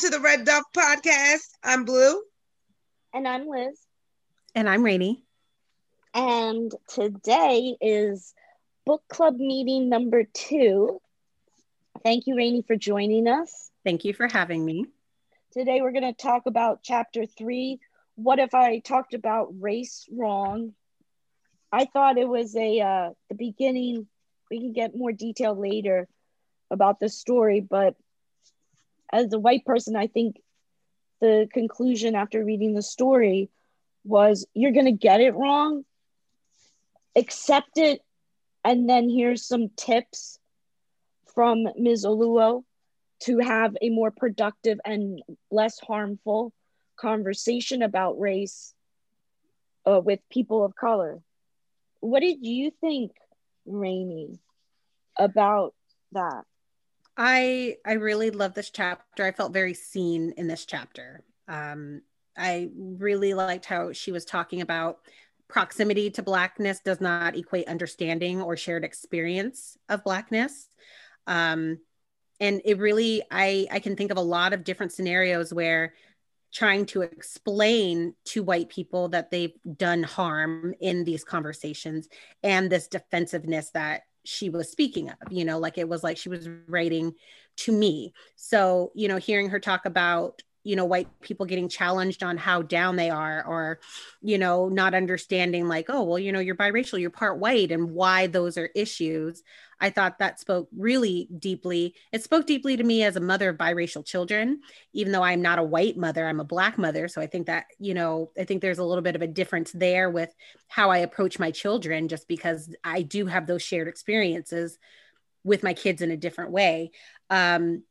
to the Red Duff Podcast. I'm Blue. And I'm Liz. And I'm Rainey. And today is book club meeting number two. Thank you, Rainey, for joining us. Thank you for having me. Today we're going to talk about chapter three. What if I talked about race wrong? I thought it was a uh, the beginning. We can get more detail later about the story, but as a white person, I think the conclusion after reading the story was you're going to get it wrong, accept it, and then here's some tips from Ms. Oluo to have a more productive and less harmful conversation about race uh, with people of color. What did you think, Rainey, about that? I I really love this chapter. I felt very seen in this chapter. Um, I really liked how she was talking about proximity to blackness does not equate understanding or shared experience of blackness. Um, and it really, I I can think of a lot of different scenarios where trying to explain to white people that they've done harm in these conversations and this defensiveness that she was speaking of you know like it was like she was writing to me. So you know hearing her talk about you know white people getting challenged on how down they are or you know not understanding like oh well you know you're biracial you're part white and why those are issues. I thought that spoke really deeply. It spoke deeply to me as a mother of biracial children. Even though i'm not a white mother i'm a black mother. So i think that you know i think there's a little bit of a difference there with how i approach my children just because i do have those shared experiences with my kids in a different way. Um,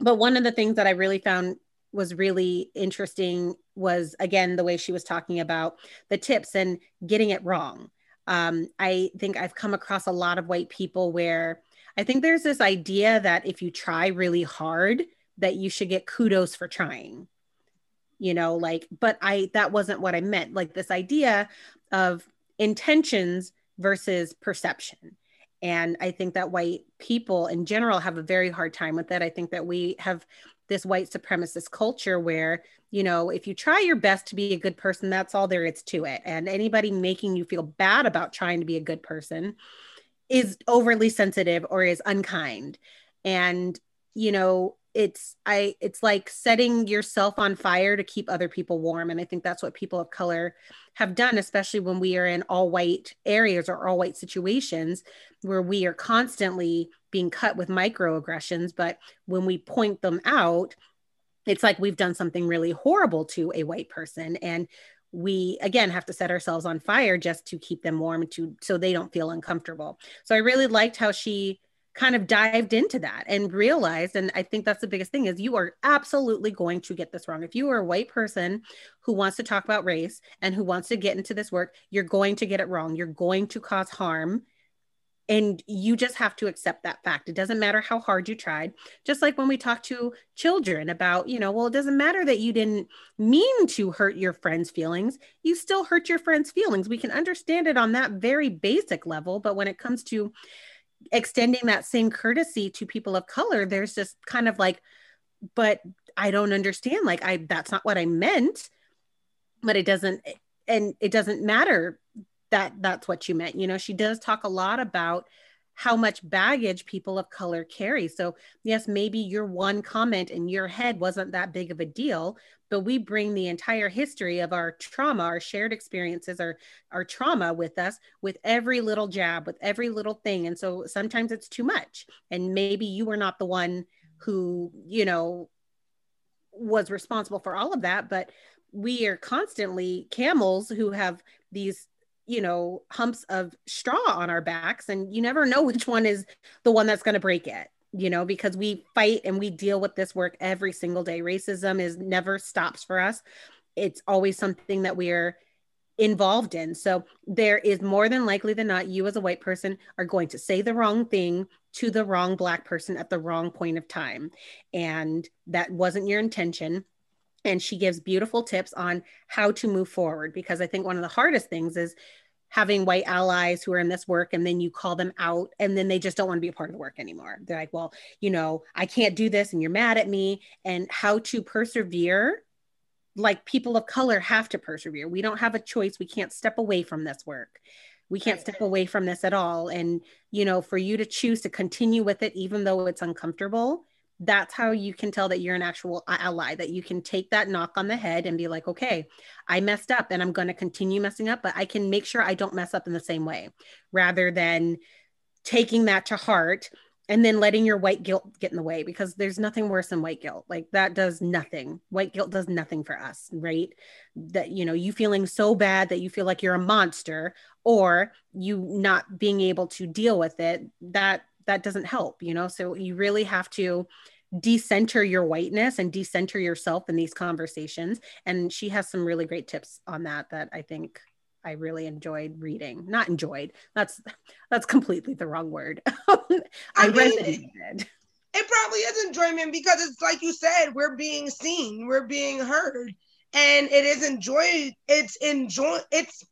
but one of the things that i really found was really interesting was again the way she was talking about the tips and getting it wrong. Um, I think I've come across a lot of white people where I think there's this idea that if you try really hard, that you should get kudos for trying. You know, like, but I that wasn't what I meant. Like this idea of intentions versus perception. And I think that white people in general have a very hard time with that. I think that we have this white supremacist culture where you know if you try your best to be a good person that's all there is to it. And anybody making you feel bad about trying to be a good person is overly sensitive or is unkind. And you know it's i it's like setting yourself on fire to keep other people warm and i think that's what people of color have done especially when we are in all white areas or all white situations where we are constantly being cut with microaggressions but when we point them out it's like we've done something really horrible to a white person and we again have to set ourselves on fire just to keep them warm to so they don't feel uncomfortable. So i really liked how she kind of dived into that and realized and i think that's the biggest thing is you are absolutely going to get this wrong. If you are a white person who wants to talk about race and who wants to get into this work you're going to get it wrong. You're going to cause harm. And you just have to accept that fact. It doesn't matter how hard you tried. Just like when we talk to children about you know well it doesn't matter that you didn't mean to hurt your friend's feelings. You still hurt your friend's feelings. We can understand it on that very basic level but when it comes to extending that same courtesy to people of color there's just kind of like but i don't understand like i that's not what i meant. But it doesn't and it doesn't matter that that's what you meant you know she does talk a lot about how much baggage people of color carry. So yes maybe your one comment in your head wasn't that big of a deal but we bring the entire history of our trauma, our shared experiences, our, our trauma with us with every little jab, with every little thing. And so sometimes it's too much. And maybe you were not the one who, you know, was responsible for all of that, but we are constantly camels who have these you know humps of straw on our backs and you never know which one is the one that's going to break it you know, because we fight and we deal with this work every single day. Racism is never stops for us. It's always something that we are involved in. So there is more than likely than not, you as a white person are going to say the wrong thing to the wrong black person at the wrong point of time. And that wasn't your intention. And she gives beautiful tips on how to move forward because I think one of the hardest things is having white allies who are in this work and then you call them out and then they just don't want to be a part of the work anymore. They're like, well, you know, I can't do this and you're mad at me and how to persevere like people of color have to persevere. We don't have a choice. We can't step away from this work. We can't step away from this at all. And, you know, for you to choose to continue with it, even though it's uncomfortable, that's how you can tell that you're an actual ally, that you can take that knock on the head and be like, okay, I messed up and I'm going to continue messing up, but I can make sure I don't mess up in the same way rather than taking that to heart and then letting your white guilt get in the way because there's nothing worse than white guilt. Like that does nothing. White guilt does nothing for us right? That you know you feeling so bad that you feel like you're a monster or you not being able to deal with it that that doesn't help you know so you really have to decenter your whiteness and decenter yourself in these conversations and she has some really great tips on that that i think I really enjoyed reading. Not enjoyed. That's that's completely the wrong word. I, I mean, resonated. It probably is enjoyment because it's like you said, we're being seen, we're being heard, and it is enjoyed. It's enjoy. It's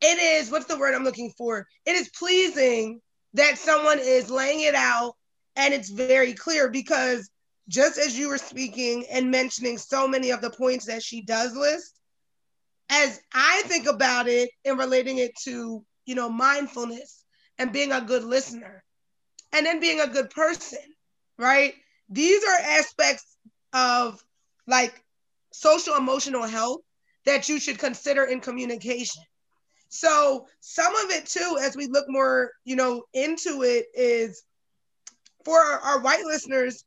it is. What's the word I'm looking for? It is pleasing that someone is laying it out, and it's very clear because just as you were speaking and mentioning so many of the points that she does list as I think about it and relating it to, you know, mindfulness and being a good listener and then being a good person, right? These are aspects of like social emotional health that you should consider in communication. So some of it too, as we look more, you know, into it is for our, our white listeners,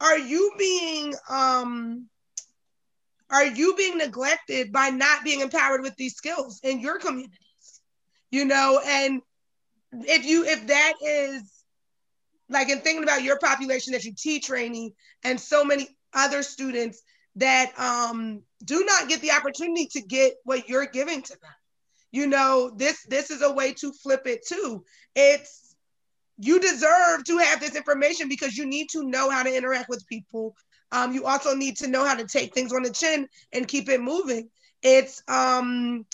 are you being um are you being neglected by not being empowered with these skills in your communities? You know and if you if that is like in thinking about your population that you teach training and so many other students that um, do not get the opportunity to get what you're giving to them you know this this is a way to flip it too it's you deserve to have this information because you need to know how to interact with people um, you also need to know how to take things on the chin and keep it moving. It's um,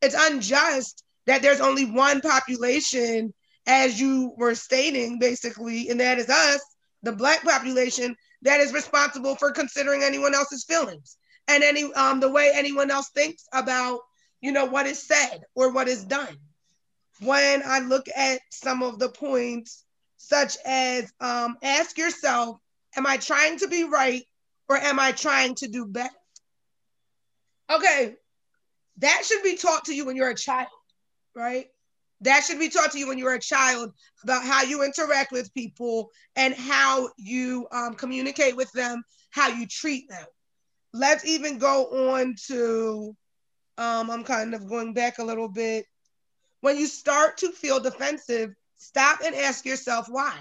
it's unjust that there's only one population, as you were stating, basically, and that is us, the black population, that is responsible for considering anyone else's feelings and any um, the way anyone else thinks about you know what is said or what is done. When I look at some of the points, such as um, ask yourself Am I trying to be right or am I trying to do better? Okay, that should be taught to you when you're a child, right? That should be taught to you when you're a child about how you interact with people and how you um, communicate with them, how you treat them. Let's even go on to, um, I'm kind of going back a little bit. When you start to feel defensive, stop and ask yourself why.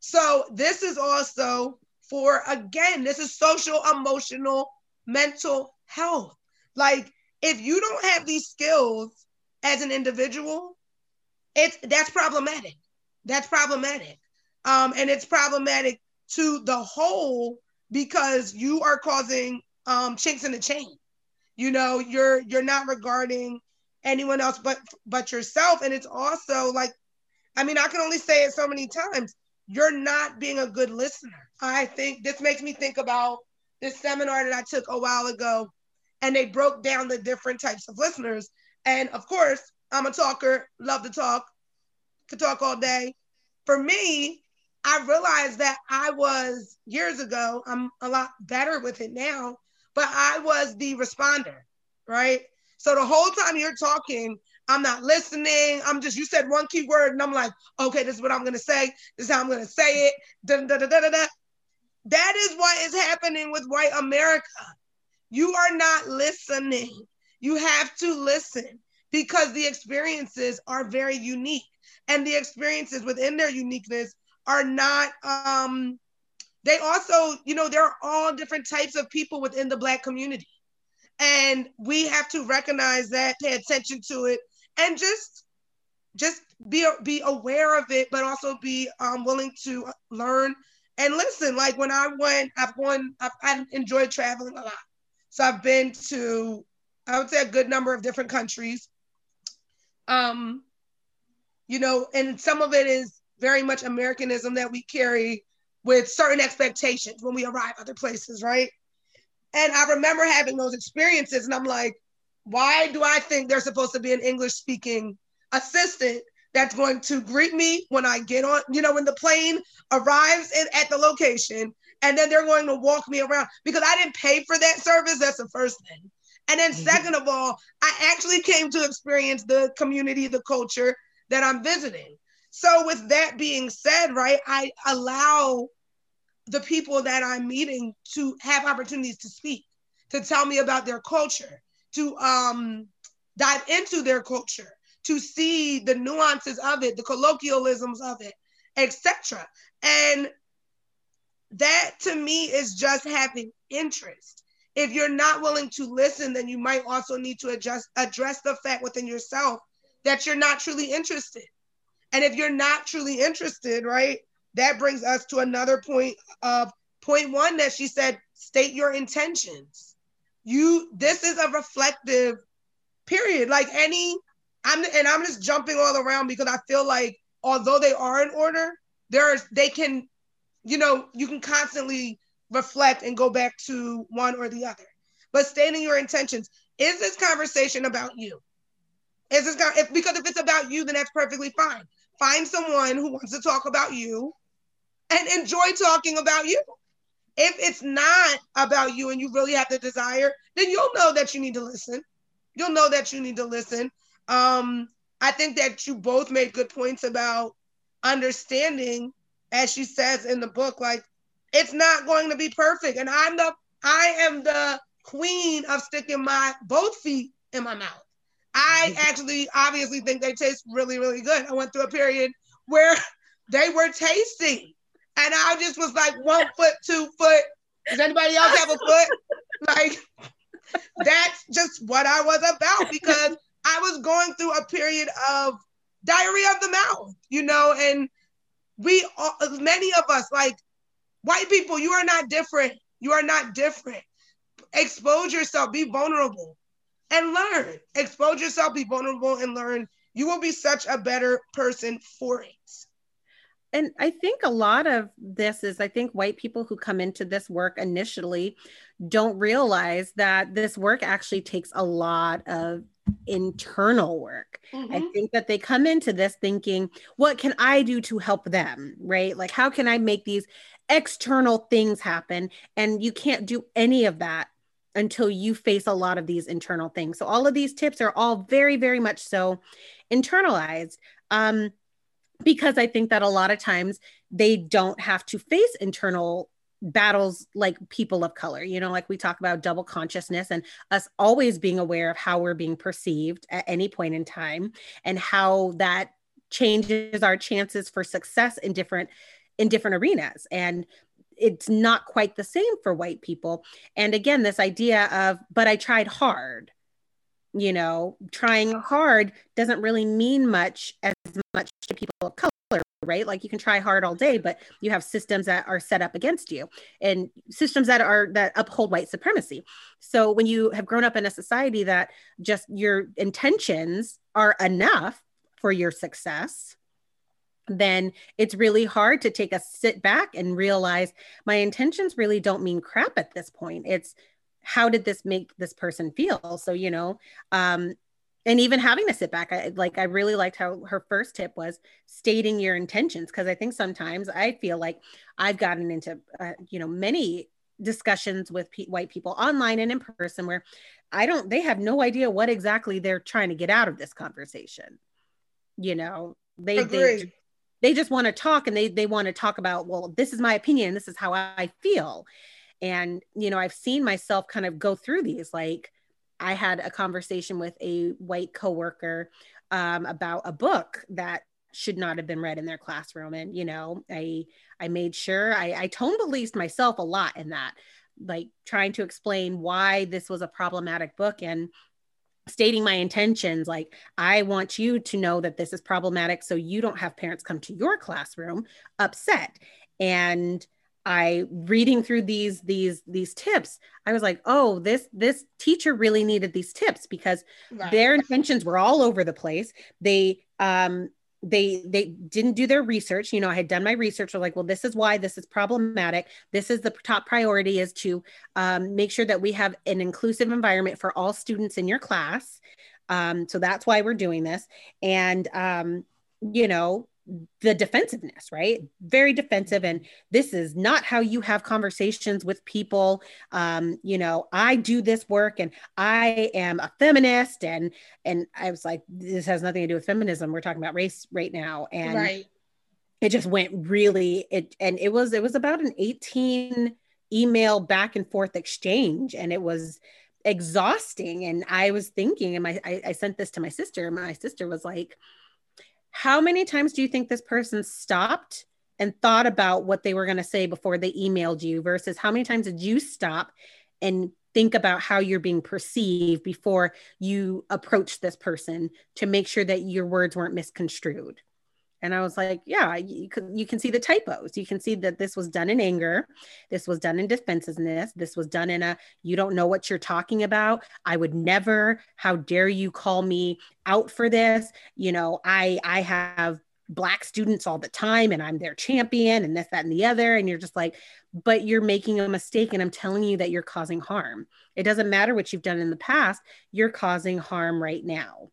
So, this is also for again, this is social, emotional, mental health. Like if you don't have these skills as an individual, it's that's problematic. That's problematic. Um, and it's problematic to the whole because you are causing um, chinks in the chain. You know, you're you're not regarding anyone else but but yourself, and it's also like, I mean, I can only say it so many times you're not being a good listener. I think this makes me think about this seminar that I took a while ago, and they broke down the different types of listeners. And of course, I'm a talker, love to talk, could talk all day. For me, I realized that I was years ago, I'm a lot better with it now, but I was the responder, right? So the whole time you're talking, I'm not listening. I'm just, you said one key word, and I'm like, okay, this is what I'm to say. This is how I'm to say it. Da, da, da, da, da, da. That is what is happening with white America. You are not listening. You have to listen because the experiences are very unique. And the experiences within their uniqueness are not, um, they also, you know, there are all different types of people within the Black community. And we have to recognize that, pay attention to it, and just just be be aware of it, but also be um, willing to learn and listen. Like when I went, I've gone, I've, I enjoyed traveling a lot. So I've been to, I would say, a good number of different countries. Um, you know, and some of it is very much Americanism that we carry with certain expectations when we arrive other places, right? And I remember having those experiences, and I'm like, why do I think there's supposed to be an English speaking assistant that's going to greet me when I get on, you know, when the plane arrives in, at the location, and then they're going to walk me around because I didn't pay for that service. That's the first thing. And then, mm-hmm. second of all, I actually came to experience the community, the culture that I'm visiting. So, with that being said, right, I allow the people that I'm meeting to have opportunities to speak, to tell me about their culture, to um, dive into their culture, to see the nuances of it, the colloquialisms of it, etc. And that to me is just having interest. If you're not willing to listen, then you might also need to adjust address the fact within yourself that you're not truly interested. And if you're not truly interested, right, that brings us to another point of point one that she said state your intentions. You, this is a reflective period. Like any, I'm, and I'm just jumping all around because I feel like although they are in order, there's, they can, you know, you can constantly reflect and go back to one or the other. But stating your intentions, is this conversation about you? Is this if, because if it's about you, then that's perfectly fine. Find someone who wants to talk about you and enjoy talking about you. If it's not about you and you really have the desire, then you'll know that you need to listen. You'll know that you need to listen. Um, I think that you both made good points about understanding, as she says in the book, like it's not going to be perfect. And I'm the I am the queen of sticking my both feet in my mouth. I mm-hmm. actually obviously think they taste really, really good. I went through a period where they were tasty. And I just was like one foot, two foot. Does anybody else have a foot? Like that's just what I was about because I was going through a period of diarrhea of the mouth, you know, and we many of us like white people, you are not different. You are not different. Expose yourself, be vulnerable and learn. Expose yourself, be vulnerable and learn. You will be such a better person for it and I think a lot of this is I think white people who come into this work initially don't realize that this work actually takes a lot of internal work. Mm-hmm. I think that they come into this thinking, what can I do to help them? Right? Like, how can I make these external things happen? And you can't do any of that until you face a lot of these internal things. So, all of these tips are all very, very much so internalized. Um, because I think that a lot of times they don't have to face internal battles like people of color you know like we talk about double consciousness and us always being aware of how we're being perceived at any point in time and how that changes our chances for success in different in different arenas and it's not quite the same for white people. And again this idea of but i tried hard you know trying hard doesn't really mean much as much to people of color right? Like you can try hard all day but you have systems that are set up against you and systems that are that uphold white supremacy. So when you have grown up in a society that just your intentions are enough for your success then it's really hard to take a sit back and realize my intentions really don't mean crap at this point. It's how did this make this person feel? So you know um and even having to sit back I, like i really liked how her first tip was stating your intentions because i think sometimes i feel like i've gotten into uh, you know many discussions with pe- white people online and in person where i don't they have no idea what exactly they're trying to get out of this conversation. You know they they, they just want to talk and they they want to talk about well this is my opinion this is how i feel and you know i've seen myself kind of go through these like I had a conversation with a white coworker um, about a book that should not have been read in their classroom. And, you know, I, I made sure I, I tone policed myself a lot in that, like trying to explain why this was a problematic book and stating my intentions. Like, I want you to know that this is problematic so you don't have parents come to your classroom upset. And I reading through these these these tips, I was like, oh, this this teacher really needed these tips because right. their intentions were all over the place. They um they they didn't do their research you know i had done my research We're like well this is why this is problematic. This is the top priority is to um, make sure that we have an inclusive environment for all students in your class. Um, so that's why we're doing this. And um, you know the defensiveness, right? Very defensive. And this is not how you have conversations with people. Um, you know, I do this work and I am a feminist. And and I was like, this has nothing to do with feminism. We're talking about race right now. And right. it just went really it and it was it was about an 18 email back and forth exchange. And it was exhausting. And I was thinking, and my I, I sent this to my sister, and my sister was like, how many times do you think this person stopped and thought about what they were going to say before they emailed you versus how many times did you stop and think about how you're being perceived before you approach this person to make sure that your words weren't misconstrued and I was like, yeah, you can, see the typos. You can see that this was done in anger. This was done in defensiveness. This was done in a, you don't know what you're talking about. I would never, how dare you call me out for this? You know, I, I have black students all the time and I'm their champion and this, that, and the other. And you're just like, but you're making a mistake. And I'm telling you that you're causing harm. It doesn't matter what you've done in the past. You're causing harm right now.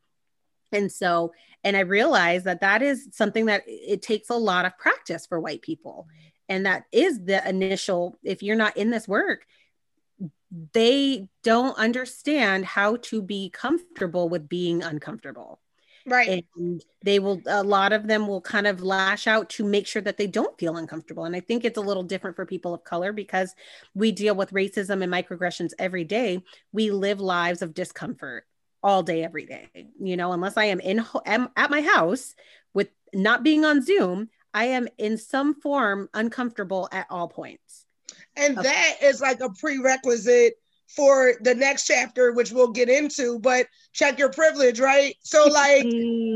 And so, and I realized that that is something that it takes a lot of practice for white people. And that is the initial, if you're not in this work, they don't understand how to be comfortable with being uncomfortable. Right. And they will, a lot of them will kind of lash out to make sure that they don't feel uncomfortable. And I think it's a little different for people of color because we deal with racism and microaggressions every day. We live lives of discomfort all day every day you know unless i am in am at my house with not being on zoom i am in some form uncomfortable at all points. And okay. that is like a prerequisite for the next chapter which we'll get into but check your privilege right? So like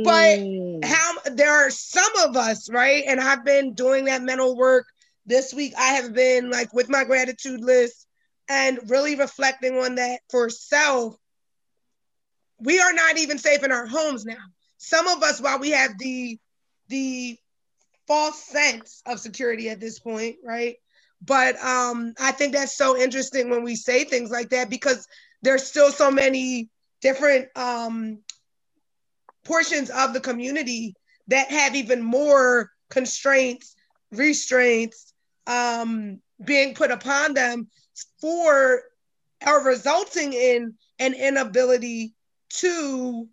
but how there are some of us right? And i've been doing that mental work. This week i have been like with my gratitude list and really reflecting on that for self we are not even safe in our homes now. Some of us, while we have the the false sense of security at this point, right? But um, I think that's so interesting when we say things like that because there's still so many different um, portions of the community that have even more constraints, restraints um, being put upon them for or resulting in an inability to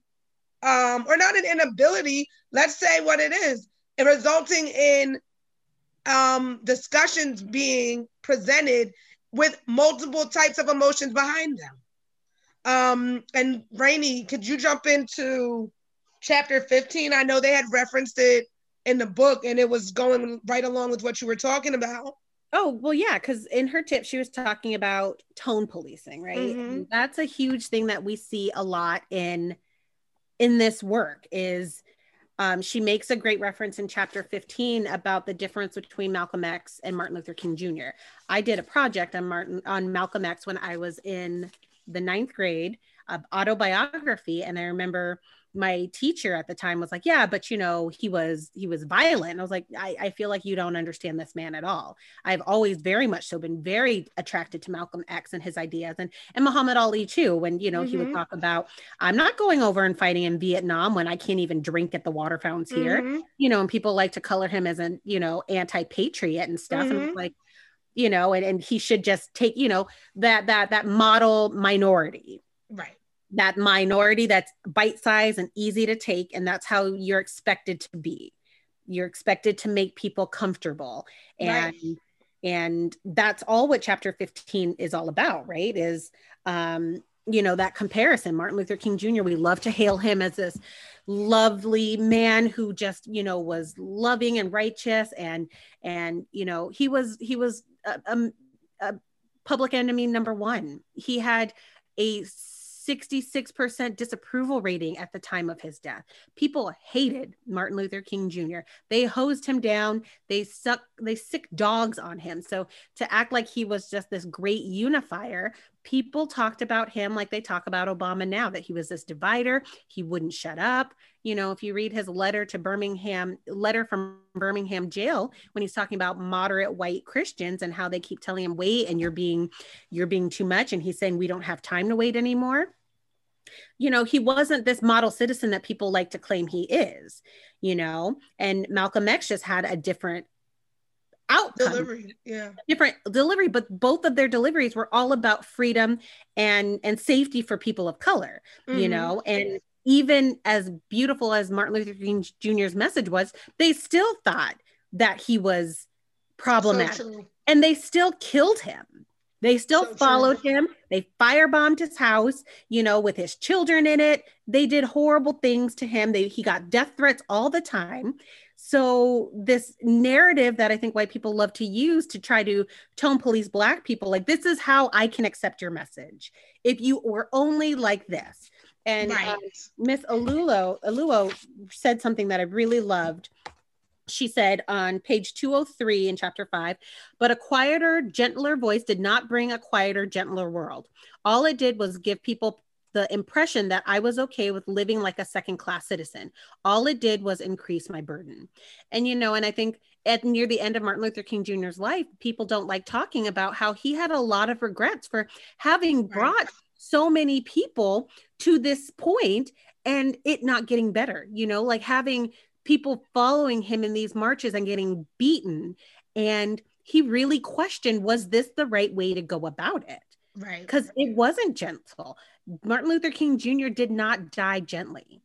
um, or not an inability, let's say what it is, resulting in um, discussions being presented with multiple types of emotions behind them. Um, and Rainey, could you jump into chapter 15? I know they had referenced it in the book and it was going right along with what you were talking about. Oh, well, yeah, because in her tip, she was talking about tone policing, right? Mm-hmm. That's a huge thing that we see a lot in in this work is um, she makes a great reference in chapter 15 about the difference between Malcolm X and Martin Luther King Jr. I did a project on Martin on Malcolm X when I was in the ninth grade, uh, autobiography, and I remember my teacher at the time was like, yeah, but you know, he was he was violent. And I was like, I, I feel like you don't understand this man at all. I've always very much so been very attracted to Malcolm X and his ideas and and Muhammad Ali too. When you know mm-hmm. he would mm-hmm. talk about, I'm not going over and fighting in Vietnam when I can't even drink at the water fountains here. Mm-hmm. You know, and people like to color him as an you know anti-patriot and stuff. Mm-hmm. And like, you know, and, and he should just take, you know, that that that model minority. Right that minority that's bite size and easy to take and that's how you're expected to be. You're expected to make people comfortable. And right. and that's all what chapter 15 is all about right? Is um you know that comparison. Martin luther king jr we love to hail him as this lovely man who just you know was loving and righteous. And and you know he was he was a, a, a public enemy number one. He had a 66% disapproval rating at the time of his death. People hated Martin Luther King Jr. They hosed him down. They suck they sick dogs on him. So to act like he was just this great unifier, people talked about him like they talk about Obama now that he was this divider, he wouldn't shut up. You know, if you read his letter to Birmingham, letter from Birmingham jail when he's talking about moderate white Christians and how they keep telling him wait and you're being you're being too much and he's saying we don't have time to wait anymore you know, he wasn't this model citizen that people like to claim he is, you know, and Malcolm X just had a different outcome. Delivery yeah. Different delivery but both of their deliveries were all about freedom and and safety for people of color mm-hmm. you know? And even as beautiful as martin luther king jr's message was they still thought that he was problematic so and they still killed him they still so followed true. him. They firebombed his house, you know, with his children in it. They did horrible things to him. They he got death threats all the time. So this narrative that I think white people love to use to try to tone police black people, like this is how I can accept your message. If you were only like this. And right. um, Miss Alulo, Oluo said something that I really loved she said on page 203 in chapter 5 but a quieter gentler voice did not bring a quieter gentler world. All it did was give people the impression that i was okay with living like a second class citizen. All it did was increase my burden. And you know and i think at near the end of martin luther king jr's life people don't like talking about how he had a lot of regrets for having brought so many people to this point and it not getting better you know like having people following him in these marches and getting beaten. And he really questioned was this the right way to go about it? Right. Because it wasn't gentle. Martin Luther King Jr. did not die gently.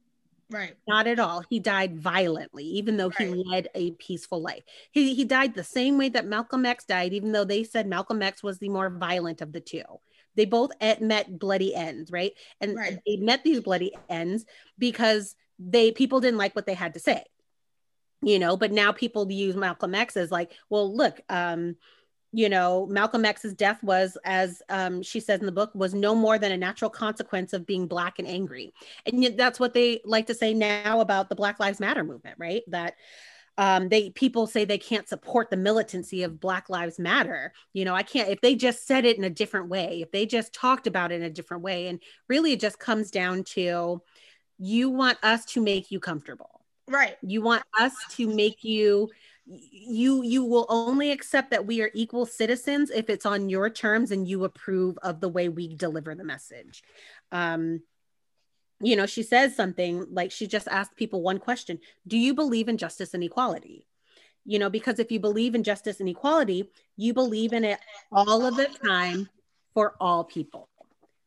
Right. Not at all. He died violently, even though right. he led a peaceful life. He, he died the same way that Malcolm X died, even though they said Malcolm X was the more violent of the two. They both met bloody ends, right? And right. they met these bloody ends because they people didn't like what they had to say you know but now people use malcolm x as like well look um you know malcolm x's death was as um, she says in the book was no more than a natural consequence of being black and angry. And that's what they like to say now about the black lives matter movement right? That um, they people say they can't support the militancy of black lives matter. You know i can't if they just said it in a different way if they just talked about it in a different way and really it just comes down to you want us to make you comfortable Right. You want us to make you you you will only accept that we are equal citizens if it's on your terms and you approve of the way we deliver the message. Um you know, she says something like she just asked people one question, do you believe in justice and equality? You know, because if you believe in justice and equality, you believe in it all of the time for all people.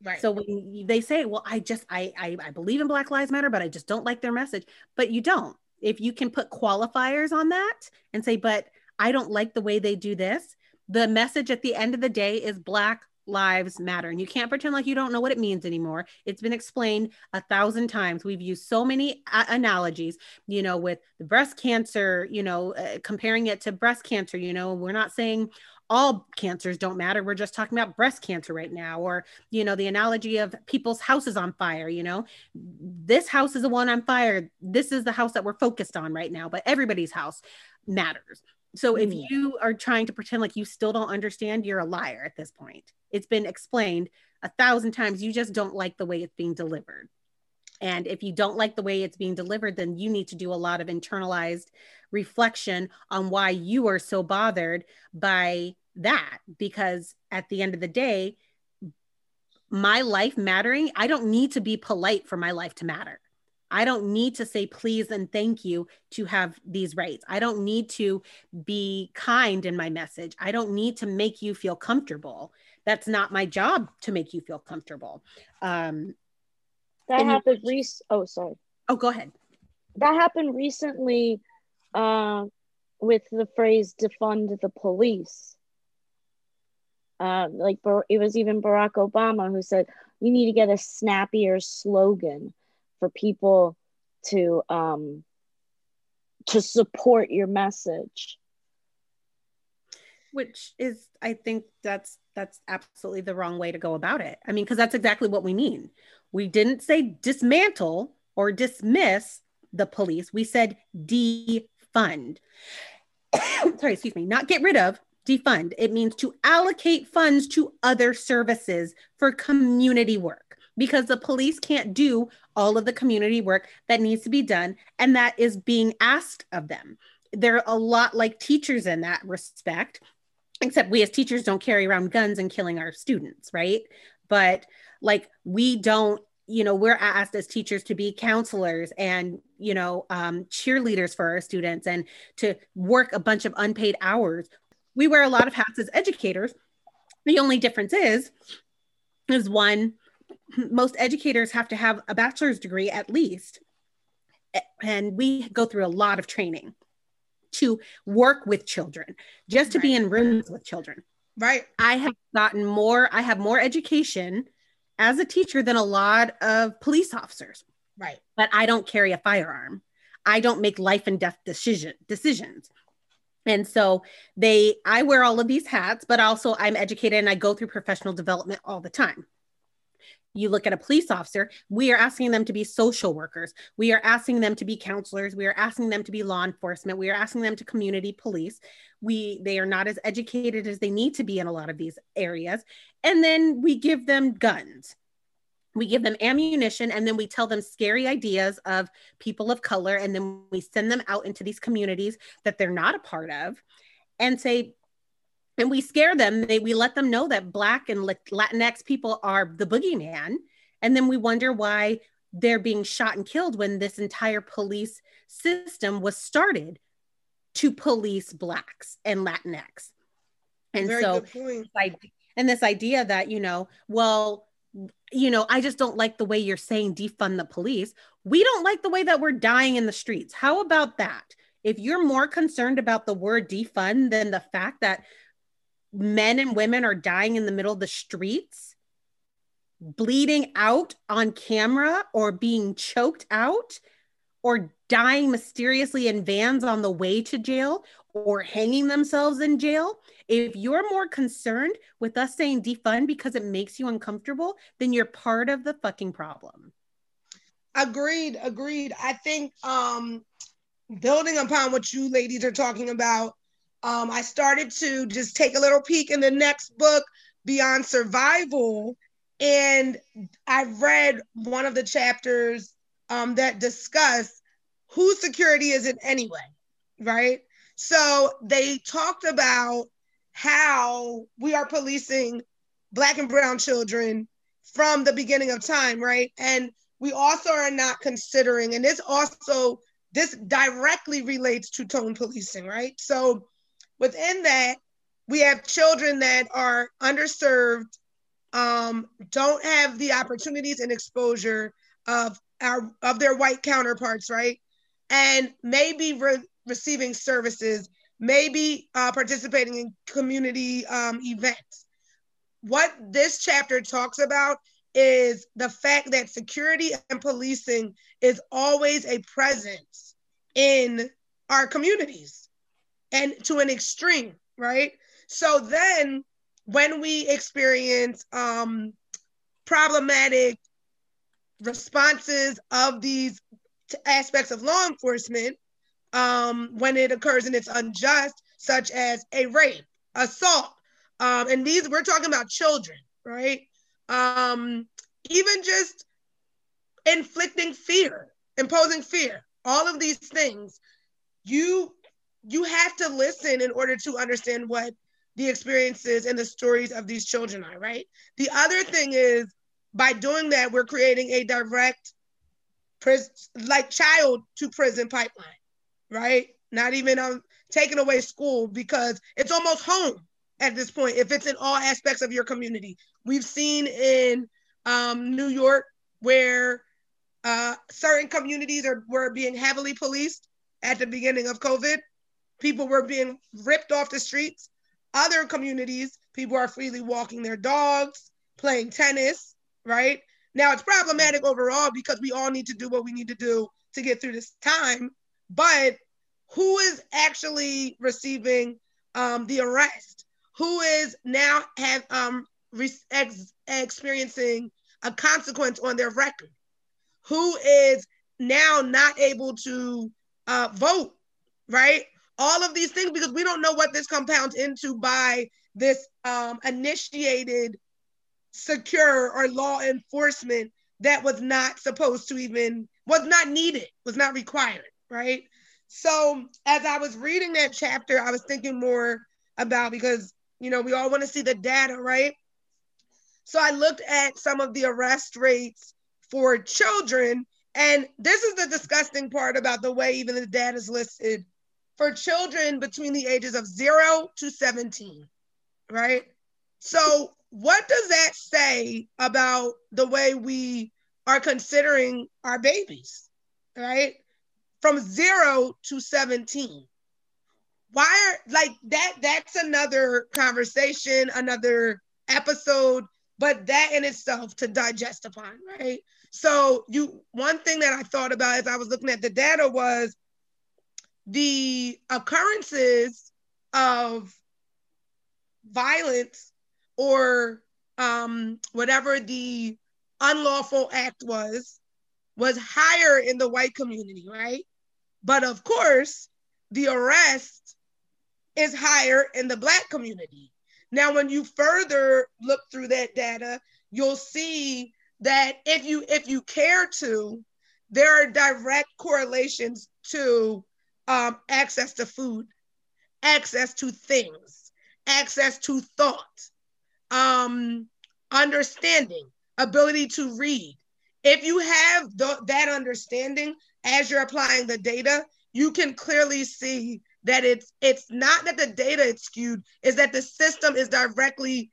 Right. So when they say, "Well, I just I, I I believe in Black Lives Matter, but I just don't like their message," but you don't. If you can put qualifiers on that and say, "But I don't like the way they do this," the message at the end of the day is Black lives matter and you can't pretend like you don't know what it means anymore it's been explained a thousand times we've used so many a- analogies you know with the breast cancer you know uh, comparing it to breast cancer you know we're not saying all cancers don't matter. We're just talking about breast cancer right now, or, you know, the analogy of people's houses on fire. You know, this house is the one on fire. This is the house that we're focused on right now, but everybody's house matters. So if mm. you are trying to pretend like you still don't understand, you're a liar at this point. It's been explained a thousand times. You just don't like the way it's being delivered. And if you don't like the way it's being delivered, then you need to do a lot of internalized reflection on why you are so bothered by that. Because at the end of the day, my life mattering, I don't need to be polite for my life to matter. I don't need to say please and thank you to have these rights. I don't need to be kind in my message. I don't need to make you feel comfortable. That's not my job to make you feel comfortable. Um, that happened. You- oh, sorry. Oh, go ahead. That happened recently uh, with the phrase defund the police. Uh, like it was even Barack Obama who said, "You need to get a snappier slogan for people to um, to support your message." Which is, I think that's that's absolutely the wrong way to go about it. I mean, because that's exactly what we mean We didn't say dismantle or dismiss the police. We said defund. Sorry, excuse me, not get rid of, defund. It means to allocate funds to other services for community work because the police can't do all of the community work that needs to be done and that is being asked of them. They're a lot like teachers in that respect, except we as teachers don't carry around guns and killing our students, right? But like we don't you know we're asked as teachers to be counselors and you know um, cheerleaders for our students and to work a bunch of unpaid hours. We wear a lot of hats as educators. The only difference is is one most educators have to have a bachelor's degree at least. And we go through a lot of training to work with children just to right. be in rooms with children. Right. I have gotten more i have more education as a teacher than a lot of police officers. Right. But i don't carry a firearm. I don't make life and death decision decisions. And so they i wear all of these hats but also i'm educated and i go through professional development all the time you look at a police officer, we are asking them to be social workers. We are asking them to be counselors. We are asking them to be law enforcement. We are asking them to community police. We they are not as educated as they need to be in a lot of these areas. And then we give them guns. We give them ammunition and then we tell them scary ideas of people of color and then we send them out into these communities that they're not a part of and say and we scare them they, we let them know that black and latinx people are the boogeyman. And then we wonder why they're being shot and killed when this entire police system was started to police blacks and latinx. And Very so and this idea that you know well you know i just don't like the way you're saying defund the police. We don't like the way that we're dying in the streets. How about that? If you're more concerned about the word defund than the fact that men and women are dying in the middle of the streets, bleeding out on camera or being choked out or dying mysteriously in vans on the way to jail or hanging themselves in jail. If you're more concerned with us saying defund because it makes you uncomfortable, then you're part of the fucking problem. Agreed, agreed. I think um building upon what you ladies are talking about, um, I started to just take a little peek in the next book, Beyond Survival, and I read one of the chapters um, that discuss whose security is it anyway, right? So they talked about how we are policing Black and Brown children from the beginning of time, right? And we also are not considering, and this also this directly relates to tone policing, right? So within that, we have children that are underserved, um, don't have the opportunities and exposure of our of their white counterparts, right? And maybe re- receiving services, maybe uh, participating in community um, events. What this chapter talks about is the fact that security and policing is always a presence in our communities and to an extreme, right? So then when we experience um, problematic responses of these t- aspects of law enforcement, um, when it occurs and it's unjust, such as a rape, assault, um, and these we're talking about children, right? Um, even just inflicting fear, imposing fear, all of these things, you you have to listen in order to understand what the experiences and the stories of these children are, right? The other thing is by doing that, we're creating a direct prison, like child to prison pipeline, right? Not even um, taking away school because it's almost home at this point if it's in all aspects of your community. We've seen in um, New York where uh, certain communities are were being heavily policed at the beginning of COVID people were being ripped off the streets. Other communities, people are freely walking their dogs, playing tennis, right? Now it's problematic overall because we all need to do what we need to do to get through this time. But who is actually receiving um, the arrest? Who is now have um, re- ex- experiencing a consequence on their record, who is now not able to uh, vote, right? All of these things because we don't know what this compounds into by this um, initiated secure or law enforcement that was not supposed to even was not needed was not required right? So as i was reading that chapter i was thinking more about because you know we all want to see the data right? So i looked at some of the arrest rates for children and this is the disgusting part about the way even the data is listed for children between the ages of 0 to 17 right so what does that say about the way we are considering our babies, right? From zero to 17. Why are like that? That's another conversation, another episode, but that in itself to digest upon, right? So you one thing that I thought about as I was looking at the data was the occurrences of violence or um, whatever the unlawful act was, was higher in the white community, right? But of course, the arrest is higher in the black community. Now, when you further look through that data, you'll see that if you if you care to, there are direct correlations to um, access to food, access to things, access to thought, um, understanding, ability to read. If you have th- that understanding as you're applying the data, you can clearly see that it's it's not that the data is skewed, is that the system is directly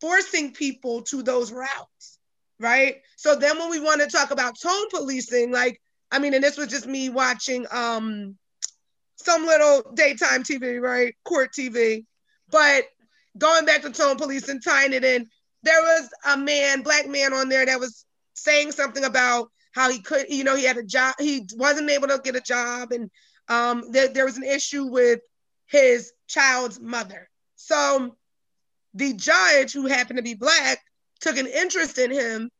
forcing people to those routes, right? So then when we want to talk about tone policing, like I mean, and this was just me watching um some little daytime TV, right? Court TV. But going back to tone police and tying it in, there was a man, black man on there that was saying something about how he could, you know, he had a job, he wasn't able to get a job, and um, there, there was an issue with his child's mother. So the judge, who happened to be black, took an interest in him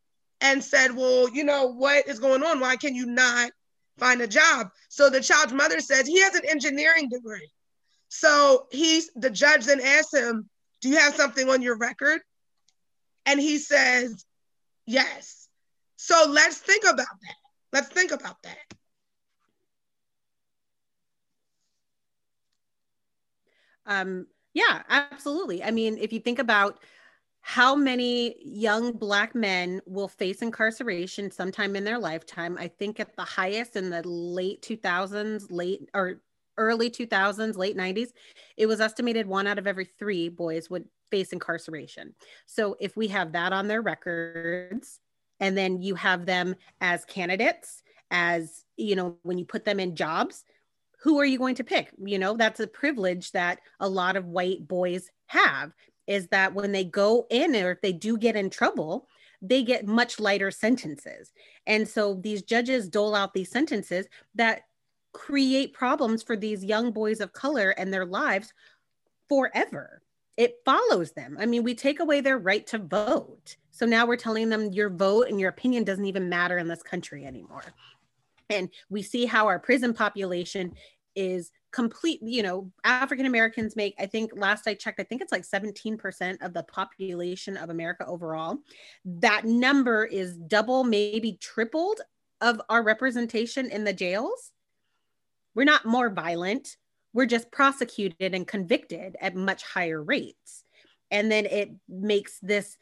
and said, Well, you know, what is going on? Why can you not find a job? So the child's mother says he has an engineering degree. So he's the judge then asks him, Do you have something on your record? And he says, Yes. So let's think about that. Let's think about that. Um, yeah, absolutely. I mean, if you think about how many young black men will face incarceration sometime in their lifetime, I think at the highest in the late 2000s, late or early 2000s, late 90s, it was estimated one out of every three boys would face incarceration. So if we have that on their records, and then you have them as candidates, as you know, when you put them in jobs, who are you going to pick? You know, that's a privilege that a lot of white boys have is that when they go in or if they do get in trouble, they get much lighter sentences. And so these judges dole out these sentences that create problems for these young boys of color and their lives forever. It follows them. I mean, we take away their right to vote. So now we're telling them your vote and your opinion doesn't even matter in this country anymore. And we see how our prison population is complete, you know, African Americans make, I think last I checked, I think it's like 17% of the population of America overall. That number is double, maybe tripled of our representation in the jails. We're not more violent. We're just prosecuted and convicted at much higher rates. And then it makes this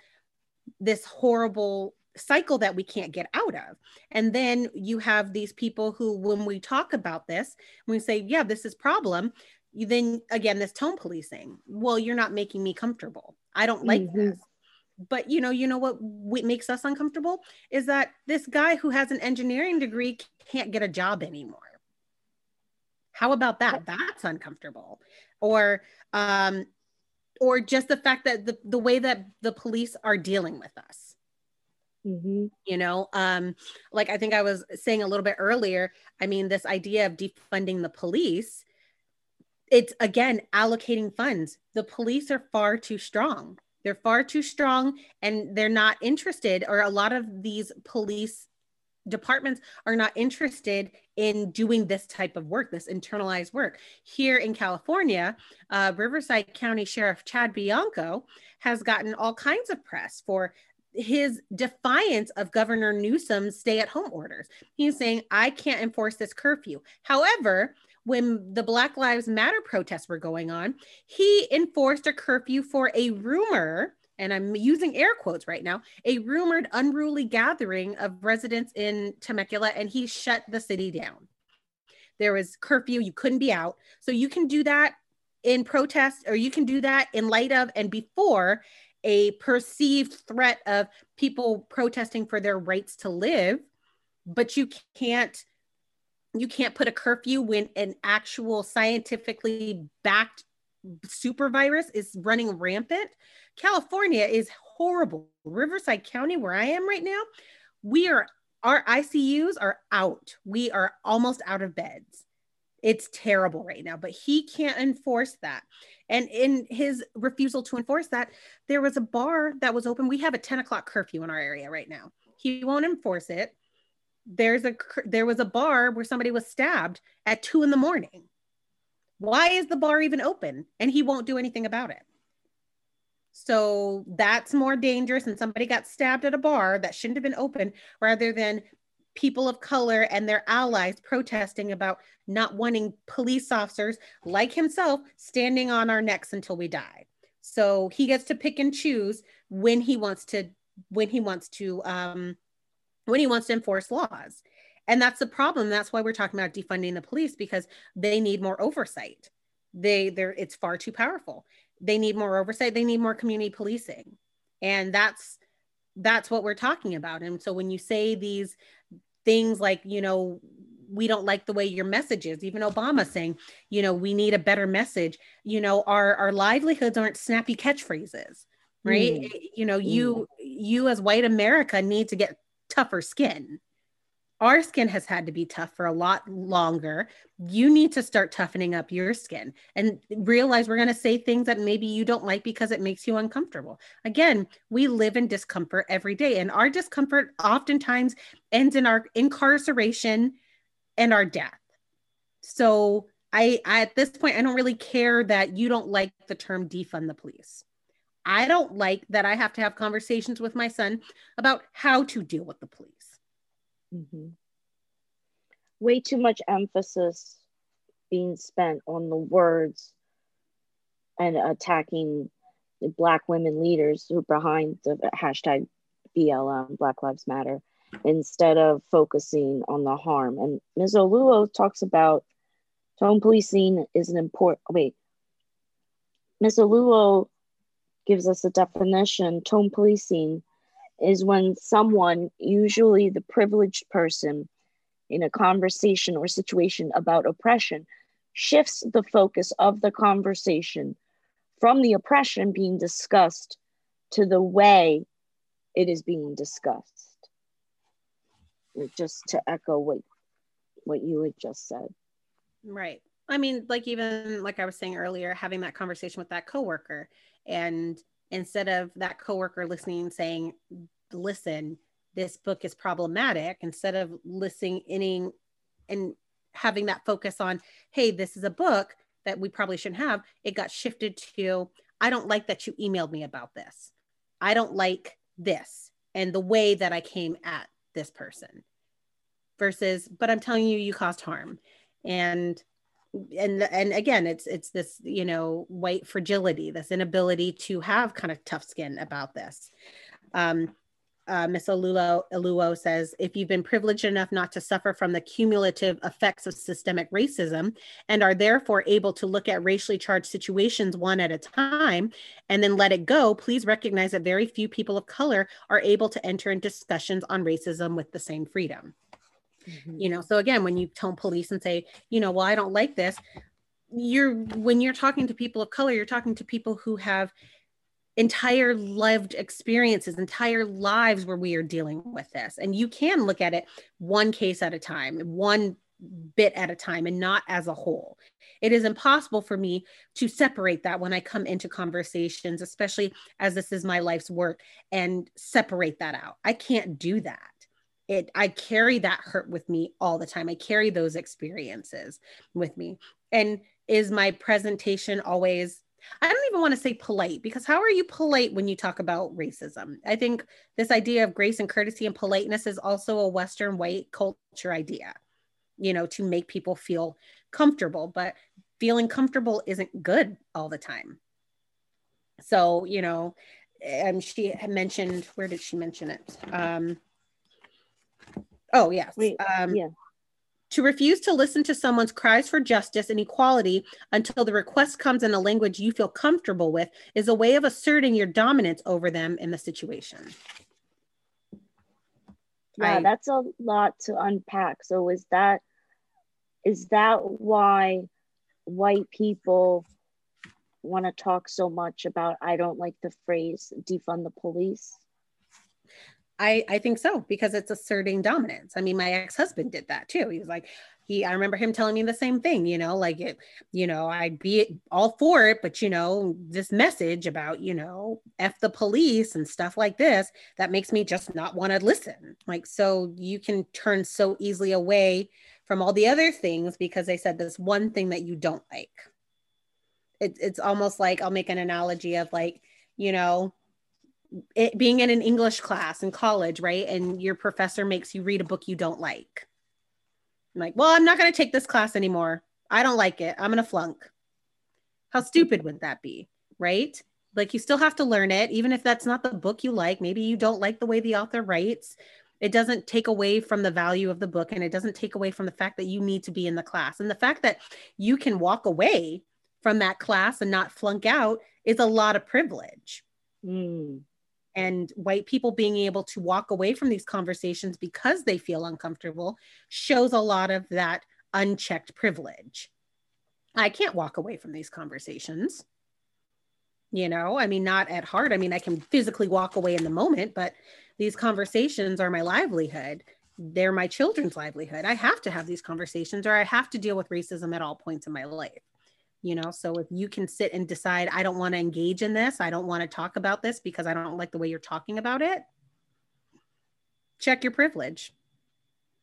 this horrible cycle that we can't get out of. And then you have these people who, when we talk about this, we say, yeah, this is problem. You then again, this tone policing. Well, you're not making me comfortable. I don't like mm-hmm. this. But you know, you know what, what makes us uncomfortable is that this guy who has an engineering degree can't get a job anymore. How about that? That's uncomfortable. Or um, or just the fact that the, the way that the police are dealing with us Mm-hmm. You know, um, like I think I was saying a little bit earlier, I mean, this idea of defunding the police, it's again allocating funds. The police are far too strong. They're far too strong and they're not interested, or a lot of these police departments are not interested in doing this type of work, this internalized work. Here in California, uh, Riverside County Sheriff Chad Bianco has gotten all kinds of press for his defiance of Governor Newsom's stay at home orders. He's saying, I can't enforce this curfew. However, when the Black Lives Matter protests were going on, he enforced a curfew for a rumor, and I'm using air quotes right now, a rumored unruly gathering of residents in Temecula, and he shut the city down. There was curfew, you couldn't be out. So you can do that in protest, or you can do that in light of and before a perceived threat of people protesting for their rights to live, but you can't you can't put a curfew when an actual scientifically backed super virus is running rampant. California is horrible. Riverside County, where I am right now, we are our ICUs are out. We are almost out of beds. It's terrible right now, but he can't enforce that. And in his refusal to enforce that, there was a bar that was open. We have a 10 o'clock curfew in our area right now. He won't enforce it there's a there was a bar where somebody was stabbed at two in the morning why is the bar even open and he won't do anything about it so that's more dangerous and somebody got stabbed at a bar that shouldn't have been open rather than people of color and their allies protesting about not wanting police officers like himself standing on our necks until we die so he gets to pick and choose when he wants to when he wants to um, when he wants to enforce laws. And that's the problem. That's why we're talking about defunding the police because they need more oversight. They they're it's far too powerful. They need more oversight. They need more community policing. And that's that's what we're talking about. And so when you say these things like, you know, we don't like the way your message is, even Obama saying, you know, we need a better message, you know, our our livelihoods aren't snappy catchphrases right mm. you know you mm. you as white america need to get tougher skin. Our skin has had to be tough for a lot longer. You need to start toughening up your skin and realize we're going to say things that maybe you don't like because it makes you uncomfortable. Again, we live in discomfort every day, and our discomfort oftentimes ends in our incarceration and our death. So, I, I at this point, I don't really care that you don't like the term defund the police. I don't like that I have to have conversations with my son about how to deal with the police. Mm-hmm. Way too much emphasis being spent on the words and attacking the Black women leaders who are behind the hashtag BLM, Black Lives Matter, instead of focusing on the harm. And Ms. Oluo talks about tone policing is an important, wait, Ms. Oluo gives us a definition. Tone policing is when someone, usually the privileged person, in a conversation or situation about oppression, shifts the focus of the conversation from the oppression being discussed to the way it is being discussed. Just to echo what what you had just said. Right. I mean, like even like I was saying earlier, having that conversation with that coworker, and instead of that coworker listening, saying, "Listen, this book is problematic," instead of listening in and having that focus on, "Hey, this is a book that we probably shouldn't have," it got shifted to, "I don't like that you emailed me about this. I don't like this and the way that I came at this person." Versus, but I'm telling you, you caused harm, and and and again it's it's this you know white fragility this inability to have kind of tough skin about this um uh, Miss Alulo, Aluo says, if you've been privileged enough not to suffer from the cumulative effects of systemic racism and are therefore able to look at racially charged situations one at a time and then let it go, please recognize that very few people of color are able to enter in discussions on racism with the same freedom. Mm-hmm. You know, so again, when you tone police and say, you know, well, I don't like this, you're when you're talking to people of color, you're talking to people who have entire lived experiences, entire lives where we are dealing with this. And you can look at it one case at a time, one bit at a time and not as a whole. It is impossible for me to separate that when I come into conversations, especially as this is my life's work, and separate that out. I can't do that. It, I carry that hurt with me all the time. I carry those experiences with me. And is my presentation always I don't even want to say polite because how are you polite when you talk about racism? I think this idea of grace and courtesy and politeness is also a Western white culture idea you know, to make people feel comfortable. But feeling comfortable isn't good all the time. So, you know, and she mentioned, where did she mention it? Um, oh, yes. Wait, um, yeah. To refuse to listen to someone's cries for justice and equality until the request comes in a language you feel comfortable with is a way of asserting your dominance over them in the situation. Yeah, I, that's a lot to unpack. So, is that is that why white people want to talk so much about i don't like the phrase defund the police I, I think so because it's asserting dominance. I mean, my ex-husband did that too. He was like, he, I remember him telling me the same thing, you know, like it, you know, I'd be all for it, but you know, this message about, you know, F the police and stuff like this, that makes me just not want to listen. Like, so you can turn so easily away from all the other things because they said this one thing that you don't like. It, it's almost like I'll make an analogy of like, you know, it being in an English class in college, right? And your professor makes you read a book you don't like. I'm like, well, I'm not going to take this class anymore. I don't like it. I'm going to flunk. How stupid would that be? Right? Like, you still have to learn it, even if that's not the book you like. Maybe you don't like the way the author writes, it doesn't take away from the value of the book and it doesn't take away from the fact that you need to be in the class and the fact that you can walk away from that class and not flunk out is a lot of privilege mm. And white people being able to walk away from these conversations because they feel uncomfortable shows a lot of that unchecked privilege. I can't walk away from these conversations. You know i mean not at heart. I mean i can physically walk away in the moment but these conversations are my livelihood. They're my children's livelihood. I have to have these conversations or i have to deal with racism at all points in my life you know so if you can sit and decide i don't want to engage in this i don't want to talk about this because i don't like the way you're talking about it check your privilege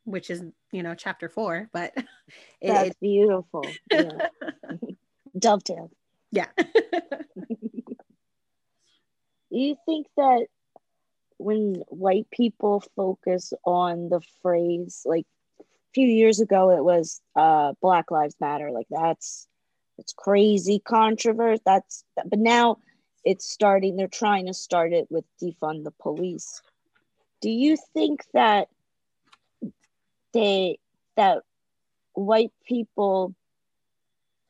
which is you know chapter four but it, that's beautiful. Yeah. dovetail. Yeah. You think that when white people focus on the phrase like a few years ago it was uh black lives matter like that's it's crazy controversy that's but now it's starting they're trying to start it with defund the police do you think that they that white people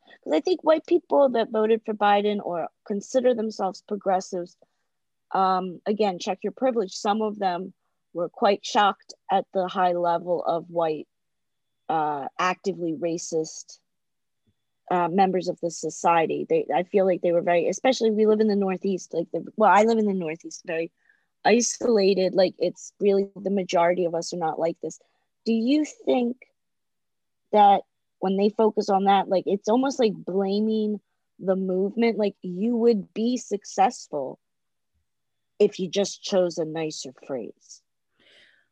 because i think white people that voted for biden or consider themselves progressives um, again, check your privilege. Some of them were quite shocked at the high level of white, uh, actively racist uh, members of the society. They, I feel like they were very, especially we live in the Northeast. Like, the, well, I live in the Northeast, very isolated. Like, it's really the majority of us are not like this. Do you think that when they focus on that, like, it's almost like blaming the movement? Like, you would be successful if you just chose a nicer phrase.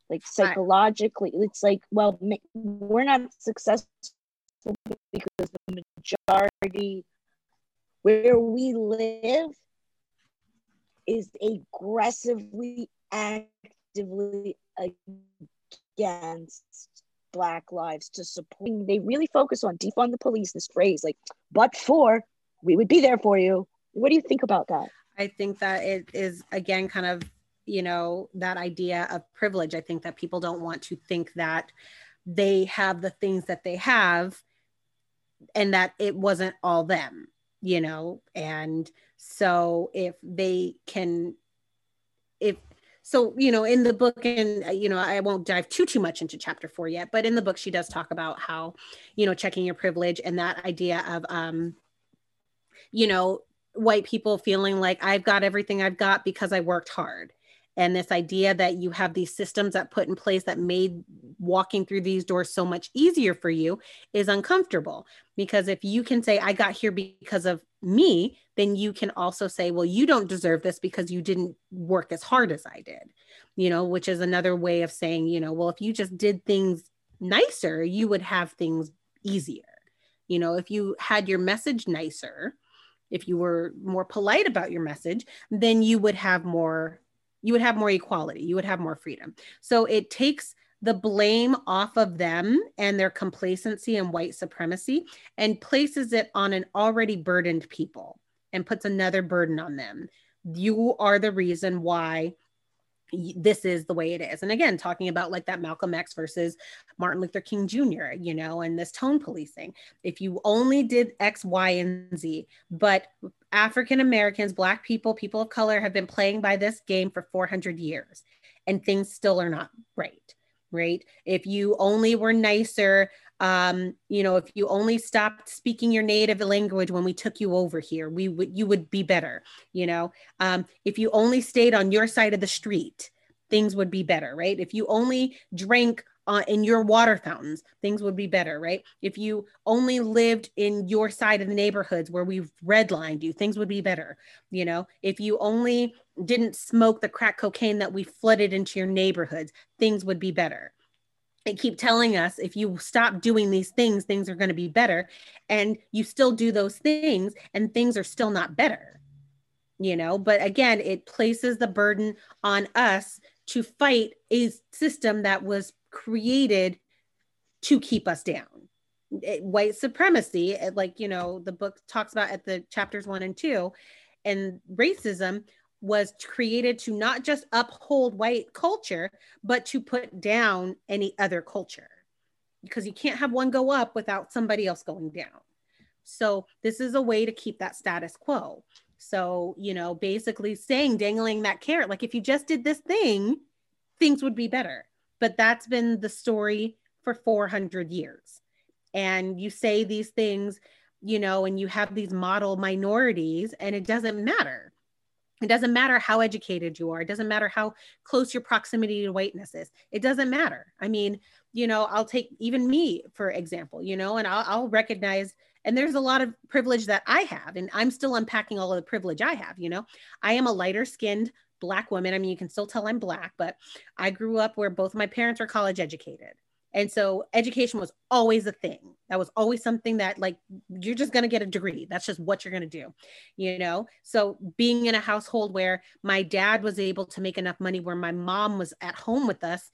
Like psychologically, it's like, well, we're not successful because the majority where we live is aggressively, actively against Black lives to support. They really focus on defund the police, this phrase, like, but for, we would be there for you. What do you think about that? I think that it is again kind of, you know, that idea of privilege. I think that people don't want to think that they have the things that they have and that it wasn't all them, you know. And so if they can if so you know in the book and uh, you know i won't dive too too much into chapter four yet but in the book she does talk about how you know checking your privilege and that idea of um you know white people feeling like I've got everything I've got because I worked hard. And this idea that you have these systems that put in place that made walking through these doors so much easier for you is uncomfortable. Because if you can say i got here because of me then you can also say well you don't deserve this because you didn't work as hard as i did you know which is another way of saying you know well if you just did things nicer you would have things easier. You know if you had your message nicer if you were more polite about your message then you would have more you would have more equality you would have more freedom. So it takes the blame off of them and their complacency and white supremacy and places it on an already burdened people and puts another burden on them. You are the reason why this is the way it is. And again, talking about like that Malcolm X versus Martin Luther King Jr., you know, and this tone policing. If you only did X, Y, and Z, but African Americans, Black people, people of color have been playing by this game for 400 years and things still are not right, right? If you only were nicer, um, you know, if you only stopped speaking your native language when we took you over here, we would you would be better. You know, um, if you only stayed on your side of the street, things would be better, right? If you only drank uh, in your water fountains, things would be better, right? If you only lived in your side of the neighborhoods where we've redlined you, things would be better. You know, if you only didn't smoke the crack cocaine that we flooded into your neighborhoods, things would be better they keep telling us if you stop doing these things things are going to be better and you still do those things and things are still not better you know? But again it places the burden on us to fight a system that was created to keep us down. It, white supremacy eh, like you know the book talks about at the chapters 1 and 2 and racism was created to not just uphold white culture, but to put down any other culture because you can't have one go up without somebody else going down. So, this is a way to keep that status quo. So, you know, basically saying, dangling that carrot, like if you just did this thing, things would be better. But that's been the story for 400 years. And you say these things, you know, and you have these model minorities, and it doesn't matter it doesn't matter how educated you are. It doesn't matter how close your proximity to whiteness is. It doesn't matter. I mean, you know, I'll take even me, for example, you know, and I'll, I'll recognize, and there's a lot of privilege that I have, and I'm still unpacking all of the privilege I have, you know. I am a lighter skinned Black woman. I mean, you can still tell I'm Black, but I grew up where both my parents are college educated. And so education was always a thing. That was always something that like you're just going to get a degree. That's just what you're going to do. You know? So being in a household where my dad was able to make enough money where my mom was at home with us,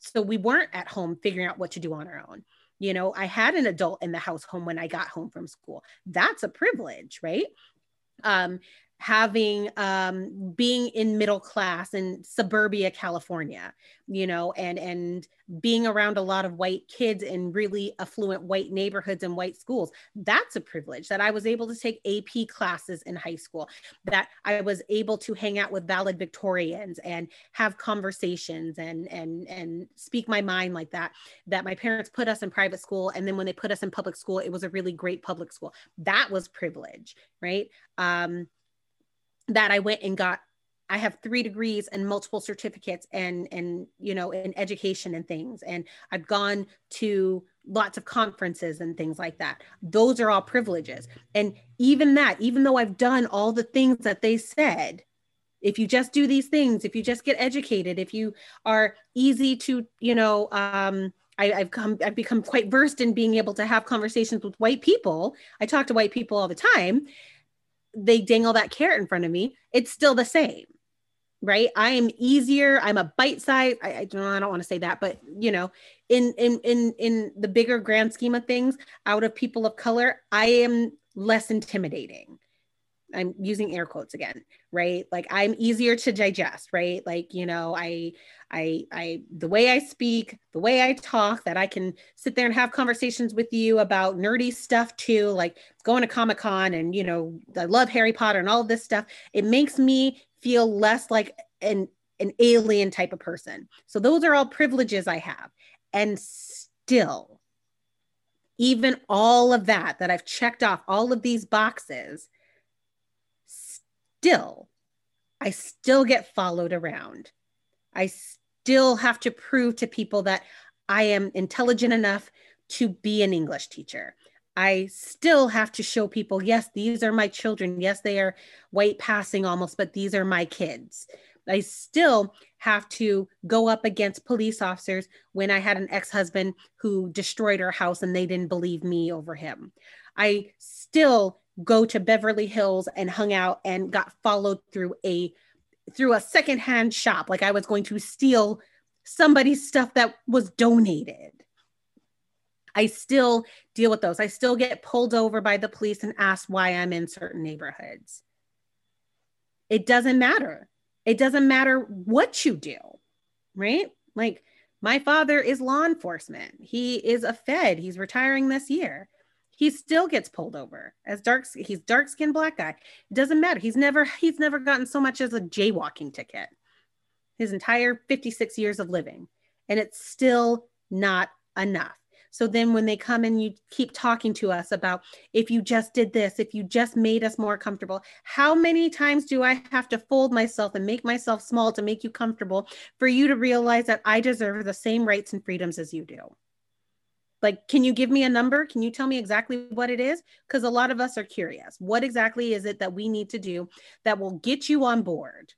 so we weren't at home figuring out what to do on our own. You know, I had an adult in the house home when I got home from school. That's a privilege, right? um, having um, being in middle class in suburbia california you know and and being around a lot of white kids in really affluent white neighborhoods and white schools that's a privilege that i was able to take ap classes in high school that i was able to hang out with valedictorians and have conversations and and and speak my mind like that that my parents put us in private school and then when they put us in public school it was a really great public school. That was privilege right? Um that I went and got I have three degrees and multiple certificates and and you know in education and things and I've gone to lots of conferences and things like that. Those are all privileges. And even that, even though I've done all the things that they said, if you just do these things, if you just get educated, if you are easy to, you know, um, I, have come, I've become quite versed in being able to have conversations with white people. I talk to white people all the time they dangle that carrot in front of me, it's still the same. Right. I am easier. I'm a bite size. I, I don't I don't want to say that, but you know, in in in in the bigger grand scheme of things, out of people of color, I am less intimidating. I'm using air quotes again, right? Like I'm easier to digest, right? Like, you know, I, I, I, the way I speak, the way I talk, that I can sit there and have conversations with you about nerdy stuff too, like going to Comic Con and, you know, I love Harry Potter and all this stuff. It makes me feel less like an, an alien type of person. So those are all privileges I have. And still, even all of that, that I've checked off all of these boxes, still, I still get followed around I still have to prove to people that I am intelligent enough to be an English teacher. I still have to show people, yes, these are my children. Yes, they are white passing almost, but these are my kids. I still have to go up against police officers when I had an ex husband who destroyed our house and they didn't believe me over him. I still go to Beverly Hills and hung out and got followed through a through a secondhand shop like I was going to steal somebody's stuff that was donated. I still deal with those. I still get pulled over by the police and asked why I'm in certain neighborhoods. It doesn't matter. It doesn't matter what you do, right? Like my father is law enforcement. He is a Fed. He's retiring this year. He still gets pulled over as dark. He's dark skinned black guy. It doesn't matter. He's never he's never gotten so much as a jaywalking ticket. His entire 56 years of living, and it's still not enough. So then when they come and you keep talking to us about if you just did this, if you just made us more comfortable, how many times do I have to fold myself and make myself small to make you comfortable for you to realize that I deserve the same rights and freedoms as you do? Like, can you give me a number? Can you tell me exactly what it is? Because a lot of us are curious. What exactly is it that we need to do that will get you on board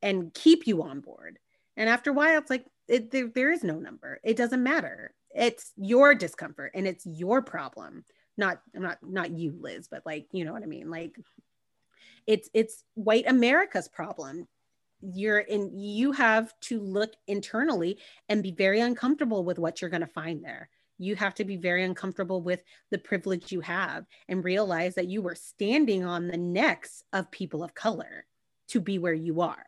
and keep you on board? And after a while, it's like, it, there, there is no number. It doesn't matter it's your discomfort and it's your problem not not not you liz but like you know what i mean like it's it's white america's problem you're in you have to look internally and be very uncomfortable with what you're going to find there you have to be very uncomfortable with the privilege you have and realize that you were standing on the necks of people of color to be where you are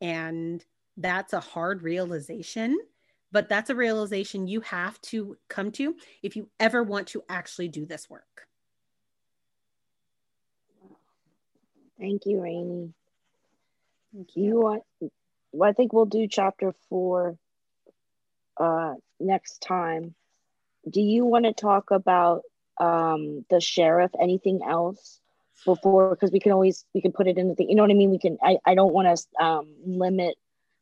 and that's a hard realization but that's a realization you have to come to if you ever want to actually do this work. Thank you, Rainey. Thank you. you want, well, I think we'll do chapter four uh, next time. Do you want to talk about um, the sheriff? Anything else before? Because we can always we can put it in the thing. You know what I mean? We can. I I don't want to um, limit.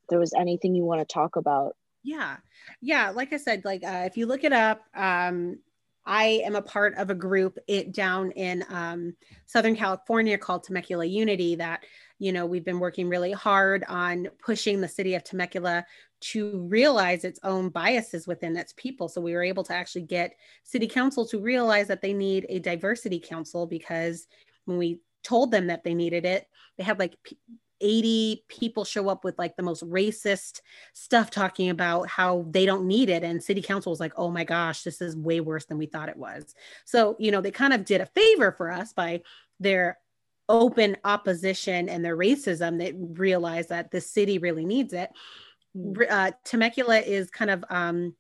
There was anything you want to talk about yeah. Yeah. Like I said, like uh, if you look it up, um, I am a part of a group it down in um, Southern California called Temecula Unity that, you know, we've been working really hard on pushing the city of Temecula to realize its own biases within its people. So we were able to actually get city council to realize that they need a diversity council because when we told them that they needed it, they had like 80 people show up with like the most racist stuff talking about how they don't need it and city council was like oh my gosh this is way worse than we thought it was so you know they kind of did a favor for us by their open opposition and their racism that realize that the city really needs it. Uh, temecula is kind of um,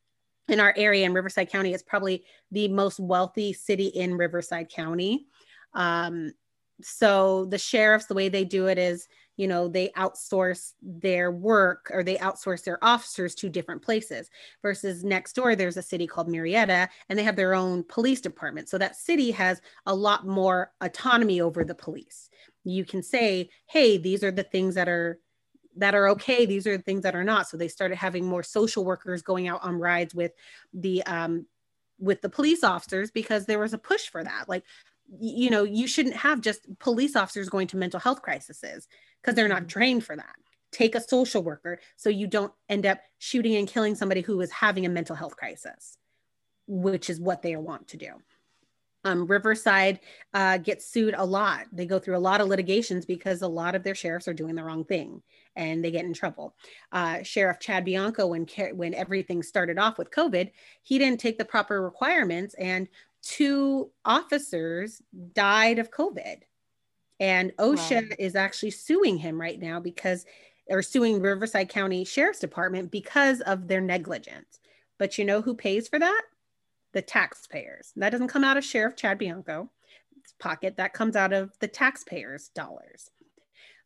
in our area in riverside county it's probably the most wealthy city in riverside county. Um, so the sheriffs the way they do it is you know they outsource their work or they outsource their officers to different places versus next door there's a city called Murrieta and they have their own police department. So that city has a lot more autonomy over the police. You can say hey these are the things that are that are okay these are the things that are not. So they started having more social workers going out on rides with the um with the police officers because there was a push for that. Like you know you shouldn't have just police officers going to mental health crises because they're not mm-hmm. trained for that. Take a social worker so you don't end up shooting and killing somebody who is having a mental health crisis which is what they want to do. Um, riverside uh, gets sued a lot. They go through a lot of litigations because a lot of their sheriffs are doing the wrong thing and they get in trouble. Uh, sheriff chad bianco when when everything started off with covid he didn't take the proper requirements and two officers died of COVID. And OSHA wow. is actually suing him right now because, or suing Riverside County Sheriff's Department because of their negligence. But you know who pays for that? The taxpayers. That doesn't come out of Sheriff Chad Bianco's pocket, that comes out of the taxpayers' dollars.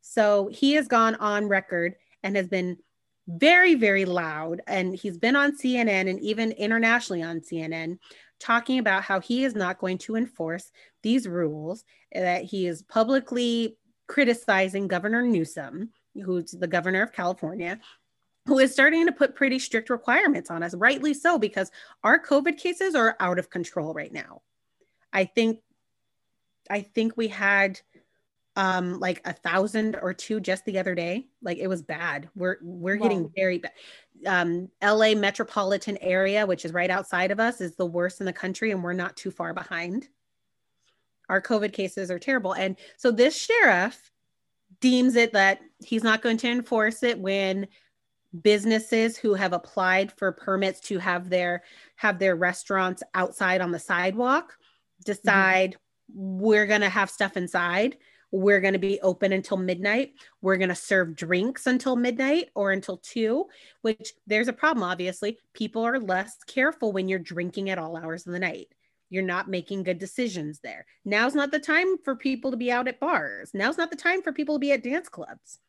So he has gone on record and has been very, very loud. And he's been on CNN and even internationally on CNN talking about how he is not going to enforce these rules, that he is publicly criticizing Governor Newsom who's the governor of California, who is starting to put pretty strict requirements on us, rightly so, because our COVID cases are out of control right now. I think, I think we had um like a thousand or two just the other day. Like it was bad. We're we're wow. getting very bad. Um, LA metropolitan area, which is right outside of us, is the worst in the country, and we're not too far behind. Our COVID cases are terrible, and so this sheriff deems it that he's not going to enforce it when businesses who have applied for permits to have their have their restaurants outside on the sidewalk mm-hmm. decide mm-hmm. we're going to have stuff inside we're going to be open until midnight we're going to serve drinks until midnight or until 2 which there's a problem obviously people are less careful when you're drinking at all hours of the night you're not making good decisions there now's not the time for people to be out at bars now's not the time for people to be at dance clubs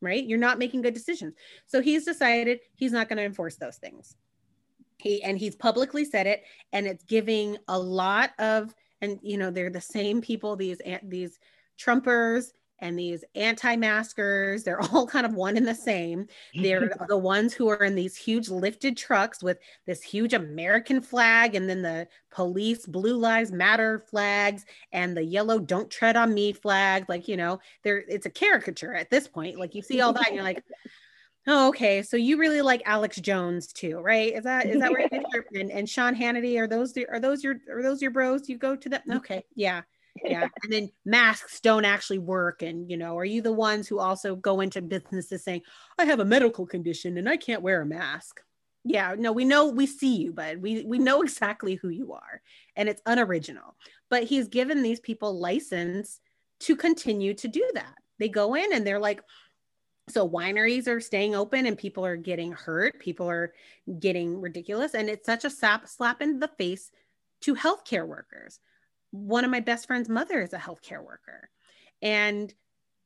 right? You're not making good decisions. So he's decided he's not going to enforce those things. He and he's publicly said it, and it's giving a lot of and you know they're the same people these these Trumpers and these anti-maskers they're all kind of one and the same. They're the ones who are in these huge lifted trucks with this huge american flag and then the police blue lives matter flags and the yellow don't tread on me flag. Like you know there it's a caricature at this point. Like you see all that and you're like oh okay so you really like alex jones too right? Is that is that where and, and sean hannity are those the, are those your are those your bros you go to them mm-hmm. okay yeah yeah. And then masks don't actually work. And you know are you the ones who also go into businesses saying i have a medical condition and i can't wear a mask. Yeah no we know we see you but we we know exactly who you are and it's unoriginal. But he's given these people license to continue to do that. They go in and they're like so wineries are staying open and people are getting hurt. People are getting ridiculous. And it's such a slap slap in the face to healthcare workers one of my best friend's mother is a healthcare worker and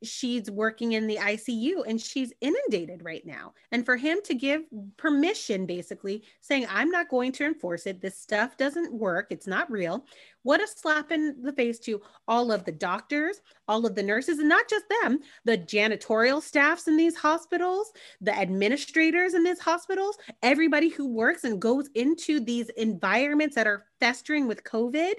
she's working in the ICU and she's inundated right now. And for him to give permission, basically saying, I'm not going to enforce it, this stuff doesn't work, it's not real. What a slap in the face to all of the doctors, all of the nurses, and not just them, the janitorial staffs in these hospitals, the administrators in these hospitals, everybody who works and goes into these environments that are festering with COVID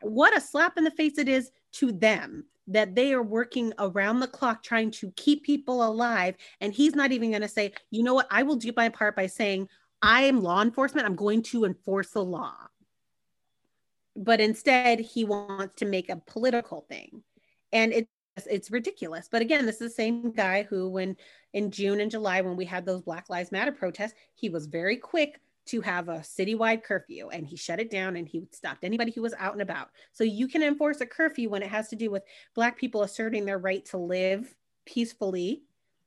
what a slap in the face it is to them that they are working around the clock trying to keep people alive. And he's not even going to say, you know what, I will do my part by saying, I am law enforcement, I'm going to enforce the law. But instead, he wants to make a political thing. And it's it's ridiculous. But again, this is the same guy who, when in June and July, when we had those Black Lives Matter protests, he was very quick to have a citywide curfew and he shut it down and he stopped anybody who was out and about. So you can enforce a curfew when it has to do with Black people asserting their right to live peacefully,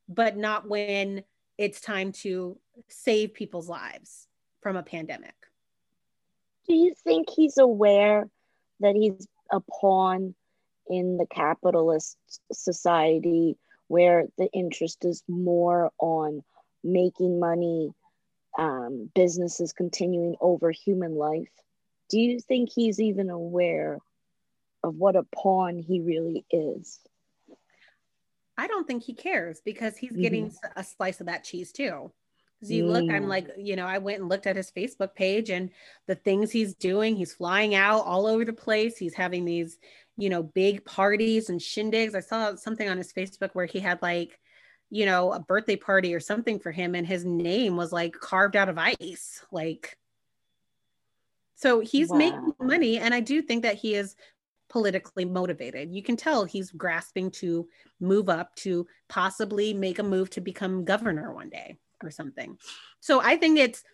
but not when it's time to save people's lives from a pandemic. Do you think he's aware that he's a pawn in the capitalist society where the interest is more on making money um, businesses continuing over human life. Do you think he's even aware of what a pawn he really is? I don't think he cares because he's mm-hmm. getting a slice of that cheese too. Because you mm. look, I'm mm. like, you know, I went and looked at his Facebook page and the things he's doing. He's flying out all over the place. He's having these, you know, big parties and shindigs. I saw something on his Facebook where he had like you know, a birthday party or something for him and his name was like carved out of ice. Like, so he's wow. making money. And I do think that he is politically motivated. You can tell he's grasping to move up to possibly make a move to become governor one day or something. So I think it's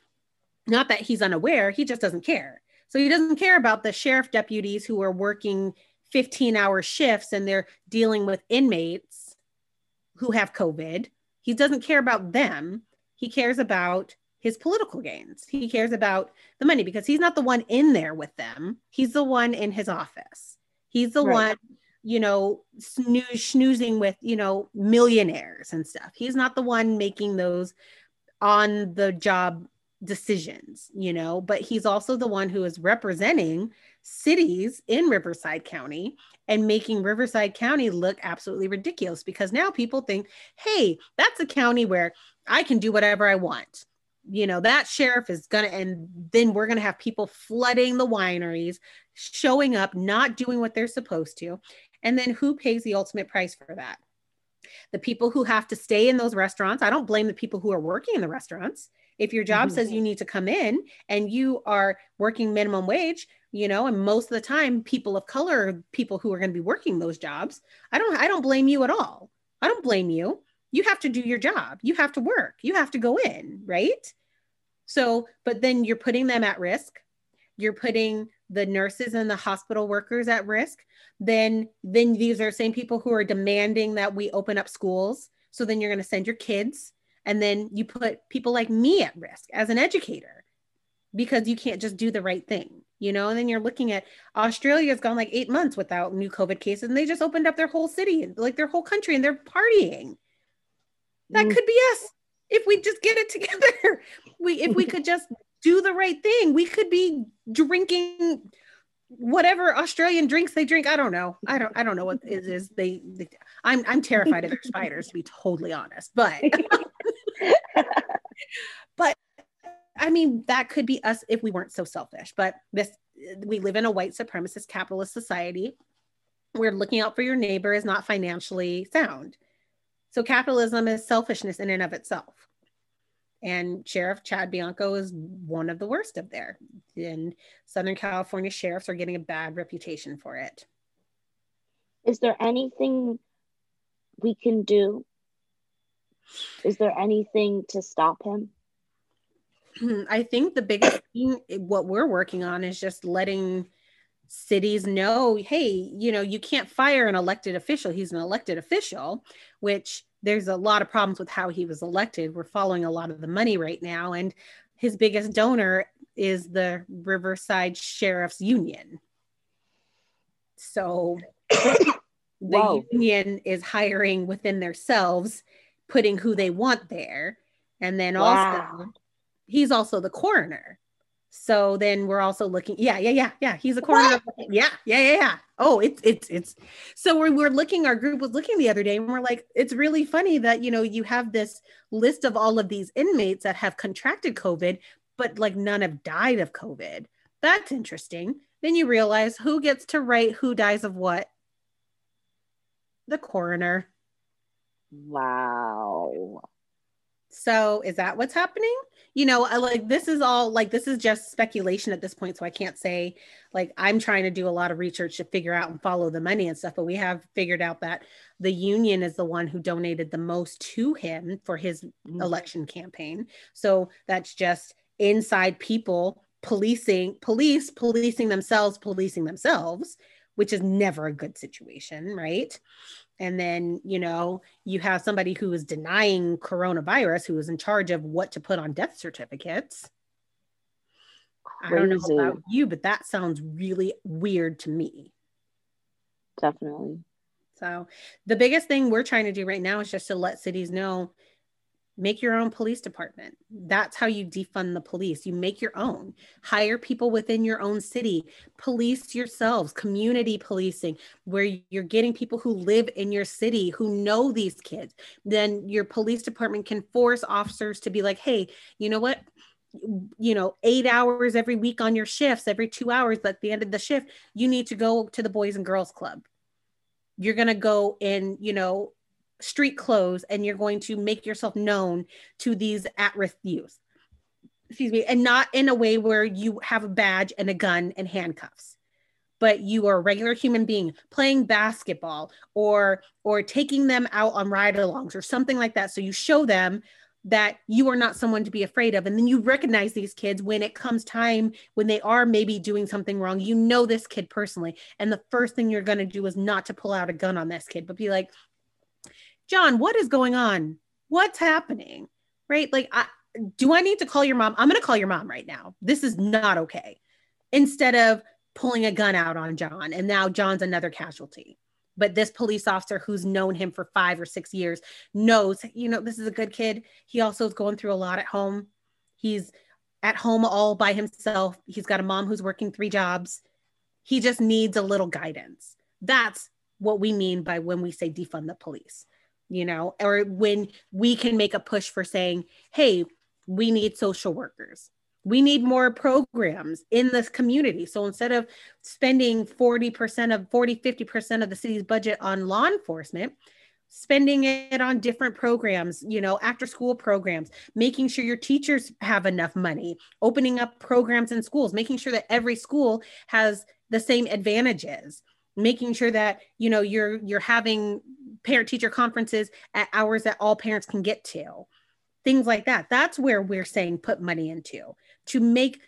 not that he's unaware, he just doesn't care. So he doesn't care about the sheriff deputies who are working 15 hour shifts and they're dealing with inmates who have COVID. He doesn't care about them. He cares about his political gains. He cares about the money because he's not the one in there with them. He's the one in his office. He's the right. one, you know, snooze, snoozing with, you know, millionaires and stuff. He's not the one making those on the job decisions, you know, but he's also the one who is representing cities in Riverside County and making Riverside County look absolutely ridiculous because now people think, hey, that's a county where I can do whatever I want. You know, that sheriff is going to, and then we're going to have people flooding the wineries, showing up, not doing what they're supposed to. And then who pays the ultimate price for that? The people who have to stay in those restaurants. I don't blame the people who are working in the restaurants. If your job mm-hmm. says you need to come in and you are working minimum wage, you know, and most of the time people of color, people who are going to be working those jobs, I don't I don't blame you at all. I don't blame you. You have to do your job. You have to work. You have to go in, right? So, but then you're putting them at risk. You're putting the nurses and the hospital workers at risk. Then then these are the same people who are demanding that we open up schools. So then you're going to send your kids and then you put people like me at risk as an educator because you can't just do the right thing you know and then you're looking at australia's gone like eight months without new covid cases and they just opened up their whole city like their whole country and they're partying. That mm. could be us if we just get it together. We if we could just do the right thing we could be drinking whatever australian drinks they drink. I don't know. I don't i don't know what it is they, they i'm i'm terrified of their spiders to be totally honest but but I mean, that could be us if we weren't so selfish. But this, we live in a white supremacist capitalist society where looking out for your neighbor is not financially sound. So capitalism is selfishness in and of itself. And Sheriff Chad Bianco is one of the worst of there. And Southern California sheriffs are getting a bad reputation for it. Is there anything we can do? Is there anything to stop him? I think the biggest thing, eh, what we're working on is just letting cities know hey, you know, you can't fire an elected official. He's an elected official, which there's a lot of problems with how he was elected. We're following a lot of the money right now. And his biggest donor is the Riverside Sheriff's Union. So the Whoa. union is hiring within themselves, putting who they want there. And then wow. also he's also the coroner. So then we're also looking, yeah, yeah, yeah, yeah. He's a coroner. What? Yeah, yeah, yeah, yeah. Oh, it's it's it's so we're we're looking, our group was looking the other day and we're like, it's really funny that you know you have this list of all of these inmates that have contracted COVID, but like none have died of COVID. That's interesting. Then you realize who gets to write who dies of what? The coroner. Wow. So is that what's happening? you know, like this is all like this is just speculation at this point. So I can't say like I'm trying to do a lot of research to figure out and follow the money and stuff. But we have figured out that the union is the one who donated the most to him for his mm-hmm. election campaign. So that's just inside people policing, police policing themselves, policing themselves, which is never a good situation, right? And then you know you have somebody who is denying coronavirus who is in charge of what to put on death certificates. Crazy. i don't know about you but that sounds really weird to me. Definitely. So the biggest thing we're trying to do right now is just to let cities know make your own police department. That's how you defund the police. You make your own. Hire people within your own city. Police yourselves. Community policing where you're getting people who live in your city who know these kids. Then your police department can force officers to be like hey you know what? You know eight hours every week on your shifts every two hours at the end of the shift you need to go to the boys and girls club. You're going to go in you know street clothes and you're going to make yourself known to these at-risk youth. Excuse me and not in a way where you have a badge and a gun and handcuffs but you are a regular human being playing basketball or or taking them out on ride-alongs or something like that. So you show them that you are not someone to be afraid of. And then you recognize these kids when it comes time when they are maybe doing something wrong. You know this kid personally. And the first thing you're going to do is not to pull out a gun on this kid but be like John, what is going on? What's happening? Right? Like, I, do I need to call your mom? I'm going to call your mom right now. This is not okay. Instead of pulling a gun out on John, and now John's another casualty. But this police officer who's known him for five or six years knows, you know, this is a good kid. He also is going through a lot at home. He's at home all by himself. He's got a mom who's working three jobs. He just needs a little guidance. That's what we mean by when we say defund the police, you know, or when we can make a push for saying, hey, we need social workers. We need more programs in this community. So instead of spending 40% of 40, 50% of the city's budget on law enforcement, spending it on different programs, you know, after school programs, making sure your teachers have enough money, opening up programs in schools, making sure that every school has the same advantages, making sure that, you know, you're you're having parent teacher conferences at hours that all parents can get to. Things like that. That's where we're saying put money into to make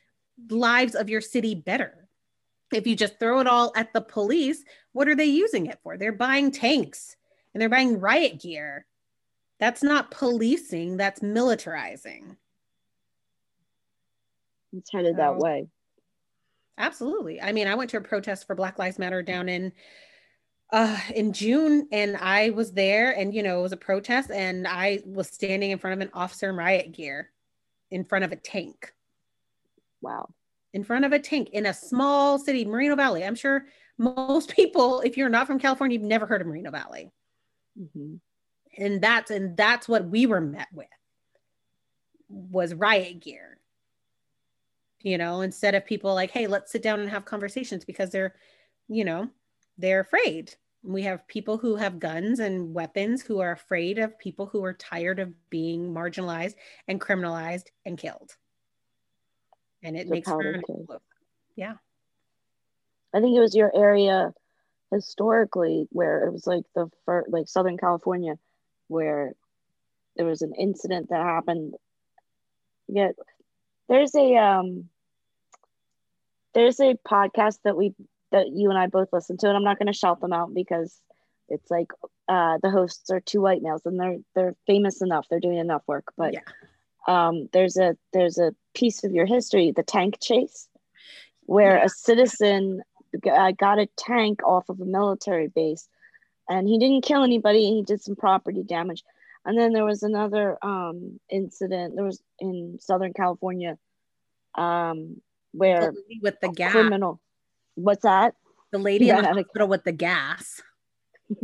lives of your city better. If you just throw it all at the police, what are they using it for? They're buying tanks and they're buying riot gear. That's not policing, that's militarizing. It's headed so, that way. Absolutely. I mean, I went to a protest for Black Lives Matter down in uh in June and I was there and you know it was a protest and I was standing in front of an officer in riot gear in front of a tank. Wow. In front of a tank in a small city, Moreno Valley. I'm sure most people, if you're not from California, you've never heard of Moreno Valley. Mm-hmm. And that's and that's what we were met with was riot gear. You know, instead of people like, hey, let's sit down and have conversations because they're, you know, they're afraid. We have people who have guns and weapons who are afraid of people who are tired of being marginalized and criminalized and killed. And it makes for yeah. I think it was your area historically where it was like the first like southern california where there was an incident that happened yeah there's a um there's a podcast that we that you and i both listen to and i'm not going to shout them out because it's like uh the hosts are two white males and they're they're famous enough they're doing enough work but yeah. um there's a there's a piece of your history the tank chase where yeah. a citizen uh, got a tank off of a military base and he didn't kill anybody he did some property damage and then there was another um, incident there was in southern california um, where with the gas criminal what's that? The lady yeah, in the hospital with the gas.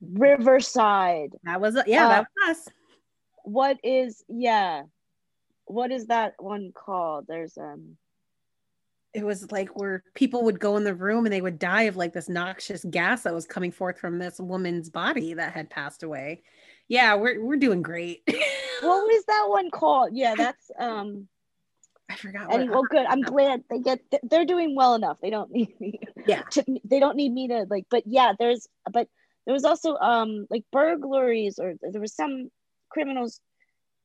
Riverside. That was yeah uh, that was us. what is yeah. What is that one called? There's um it was like where people would go in the room and they would die of like this noxious gas that was coming forth from this woman's body that had passed away. Yeah, we're we're doing great. what was that one called? Yeah, that's um I forgot. What, well, good. I'm glad they get. They're doing well enough. They don't need me. Yeah. To, they don't need me to like. But yeah, there's. But there was also um like burglaries or there was some criminals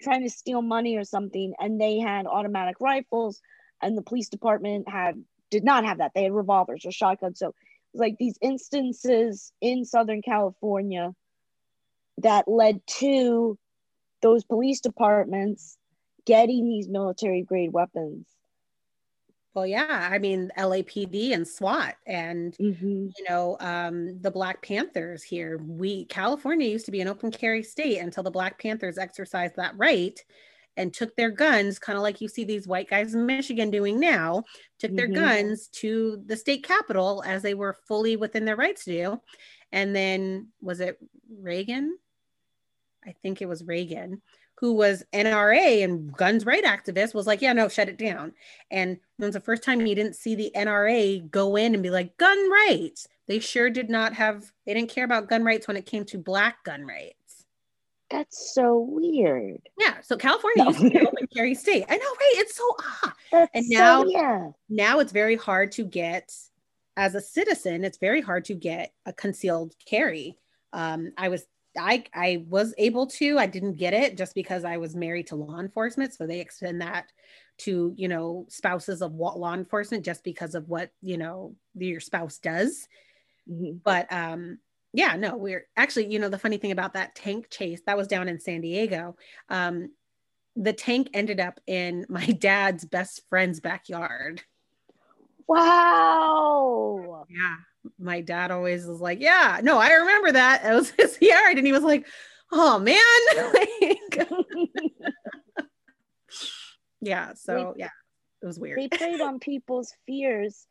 trying to steal money or something, and they had automatic rifles and the police department had did not have that. They had revolvers or shotguns. So like these instances in Southern California that led to those police departments getting these military grade weapons. Well, yeah, I mean LAPD and SWAT, and mm-hmm. you know um, the Black Panthers here. We California used to be an open carry state until the Black Panthers exercised that right and took their guns, kind of like you see these white guys in Michigan doing now, took mm-hmm. their guns to the state capitol as they were fully within their rights to do. And then was it Reagan? I think it was Reagan, who was NRA and guns right activist, was like, yeah, no, shut it down. And it was the first time you didn't see the NRA go in and be like, gun rights. They sure did not have, they didn't care about gun rights when it came to black gun rights. That's so weird. Yeah. So California no. used to be open carry state. I know, right? It's so ah. That's and now, so, yeah. now it's very hard to get as a citizen. It's very hard to get a concealed carry. Um, I was I I was able to. I didn't get it just because I was married to law enforcement, so they extend that to you know spouses of law enforcement just because of what you know your spouse does. Mm-hmm. But um, yeah, no, we're actually, you know, the funny thing about that tank chase that was down in San Diego. Um, the tank ended up in my dad's best friend's backyard. Wow. Yeah. My dad always was like, Yeah, no, I remember that. It was his yard. And he was like, Oh man. like, Yeah. So yeah, it was weird. They played on people's fears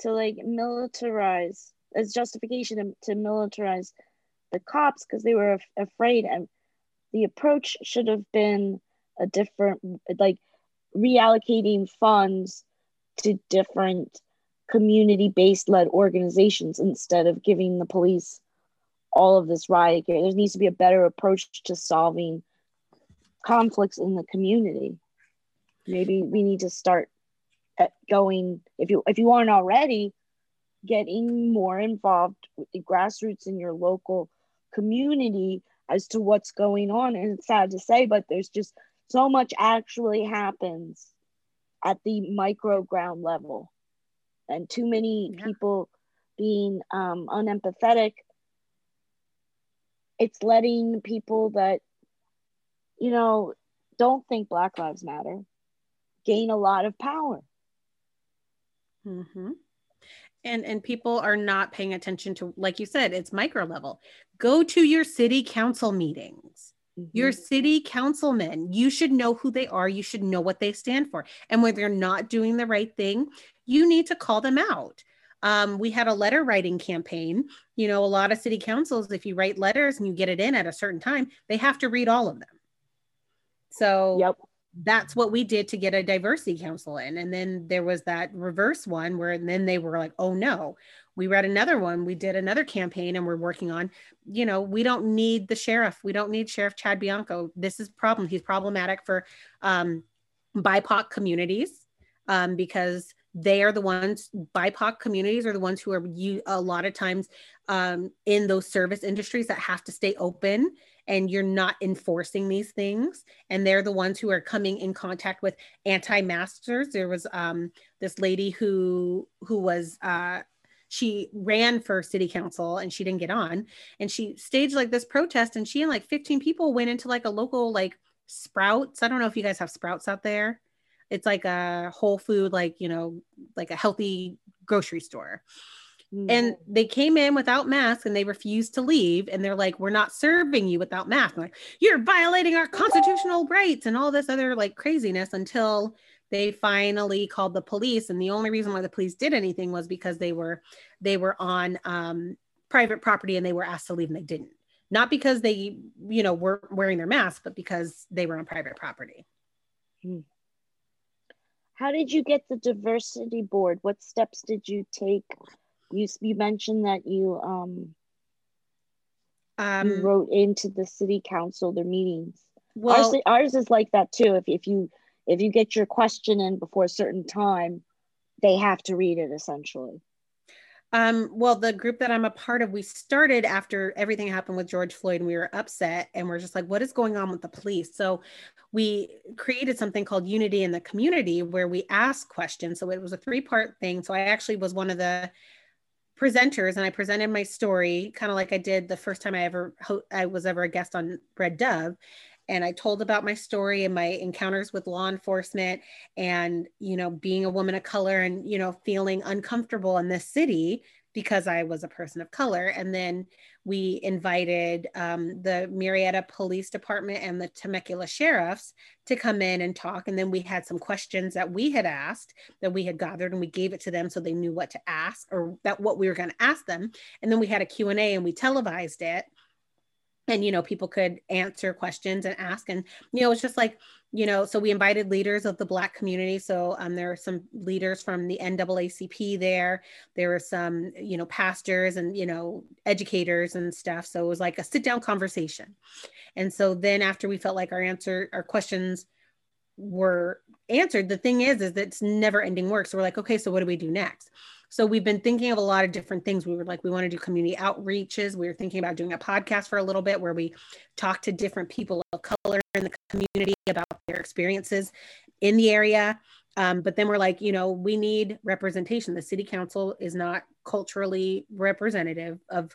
to like militarize as justification to, to militarize the cops because they were af- afraid and the approach should have been a different like reallocating funds to different community based led organizations instead of giving the police all of this riot gear. There needs to be a better approach to solving conflicts in the community. Maybe we need to start at going if you if you aren't already getting more involved with the grassroots in your local community as to what's going on and it's sad to say but there's just so much actually happens at the micro ground level and too many yeah. people being um, unempathetic it's letting people that you know don't think black lives matter gain a lot of power mm-hmm. and and people are not paying attention to like you said it's micro level go to your city council meetings mm-hmm. your city councilmen you should know who they are you should know what they stand for and when they're not doing the right thing you need to call them out um, we had a letter writing campaign. You know, a lot of city councils, if you write letters and you get it in at a certain time, they have to read all of them. So yep. that's what we did to get a diversity council in. And then there was that reverse one where then they were like, oh no, we read another one. We did another campaign and we're working on, you know, we don't need the sheriff. We don't need Sheriff Chad Bianco. This is problem. He's problematic for um, BIPOC communities um, because they are the ones bipoc communities are the ones who are you a lot of times um, in those service industries that have to stay open and you're not enforcing these things. And they're the ones who are coming in contact with anti-masters there was um, this lady who who was uh, she ran for city council and she didn't get on. And she staged like this protest and she and like 15 people went into like a local like sprouts. I don't know if you guys have sprouts out there it's like a whole food, like, you know, like a healthy grocery store. Mm-hmm. And they came in without masks and they refused to leave. And they're like, we're not serving you without masks. like, you're violating our constitutional rights and all this other like craziness until they finally called the police. And the only reason why the police did anything was because they were they were on um, private property and they were asked to leave and they didn't. Not because they, you know, weren't wearing their mask, but because they were on private property. Mm how did you get the diversity board? What steps did you take? You you mentioned that you um, um you wrote into the city council their meetings. Well, ours, ours is like that too. If if you if you get your question in before a certain time, they have to read it essentially. Um, well, the group that I'm a part of, we started after everything happened with George Floyd and we were upset and we're just like, what is going on with the police? So we created something called Unity in the Community where we ask questions. So it was a three part thing. So I actually was one of the presenters and I presented my story kind of like I did the first time I ever I was ever a guest on Red Dove and I told about my story and my encounters with law enforcement and you know being a woman of color and you know feeling uncomfortable in this city because I was a person of color. And then we invited um, the Murrieta Police Department and the Temecula sheriffs to come in and talk. And then we had some questions that we had asked that we had gathered and we gave it to them so they knew what to ask or that what we were going to ask them. And then we had a Q&A and we televised it and you know people could answer questions and ask and you know it's just like you know so we invited leaders of the black community so um, there are some leaders from the naacp there there were some you know pastors and you know educators and stuff so it was like a sit down conversation. And so then after we felt like our answer our questions were answered the thing is is that it's never ending work so we're like okay so what do we do next so we've been thinking of a lot of different things. We were like, we want to do community outreaches. We were thinking about doing a podcast for a little bit where we talk to different people of color in the community about their experiences in the area. Um, but then we're like, you know, we need representation. The city council is not culturally representative of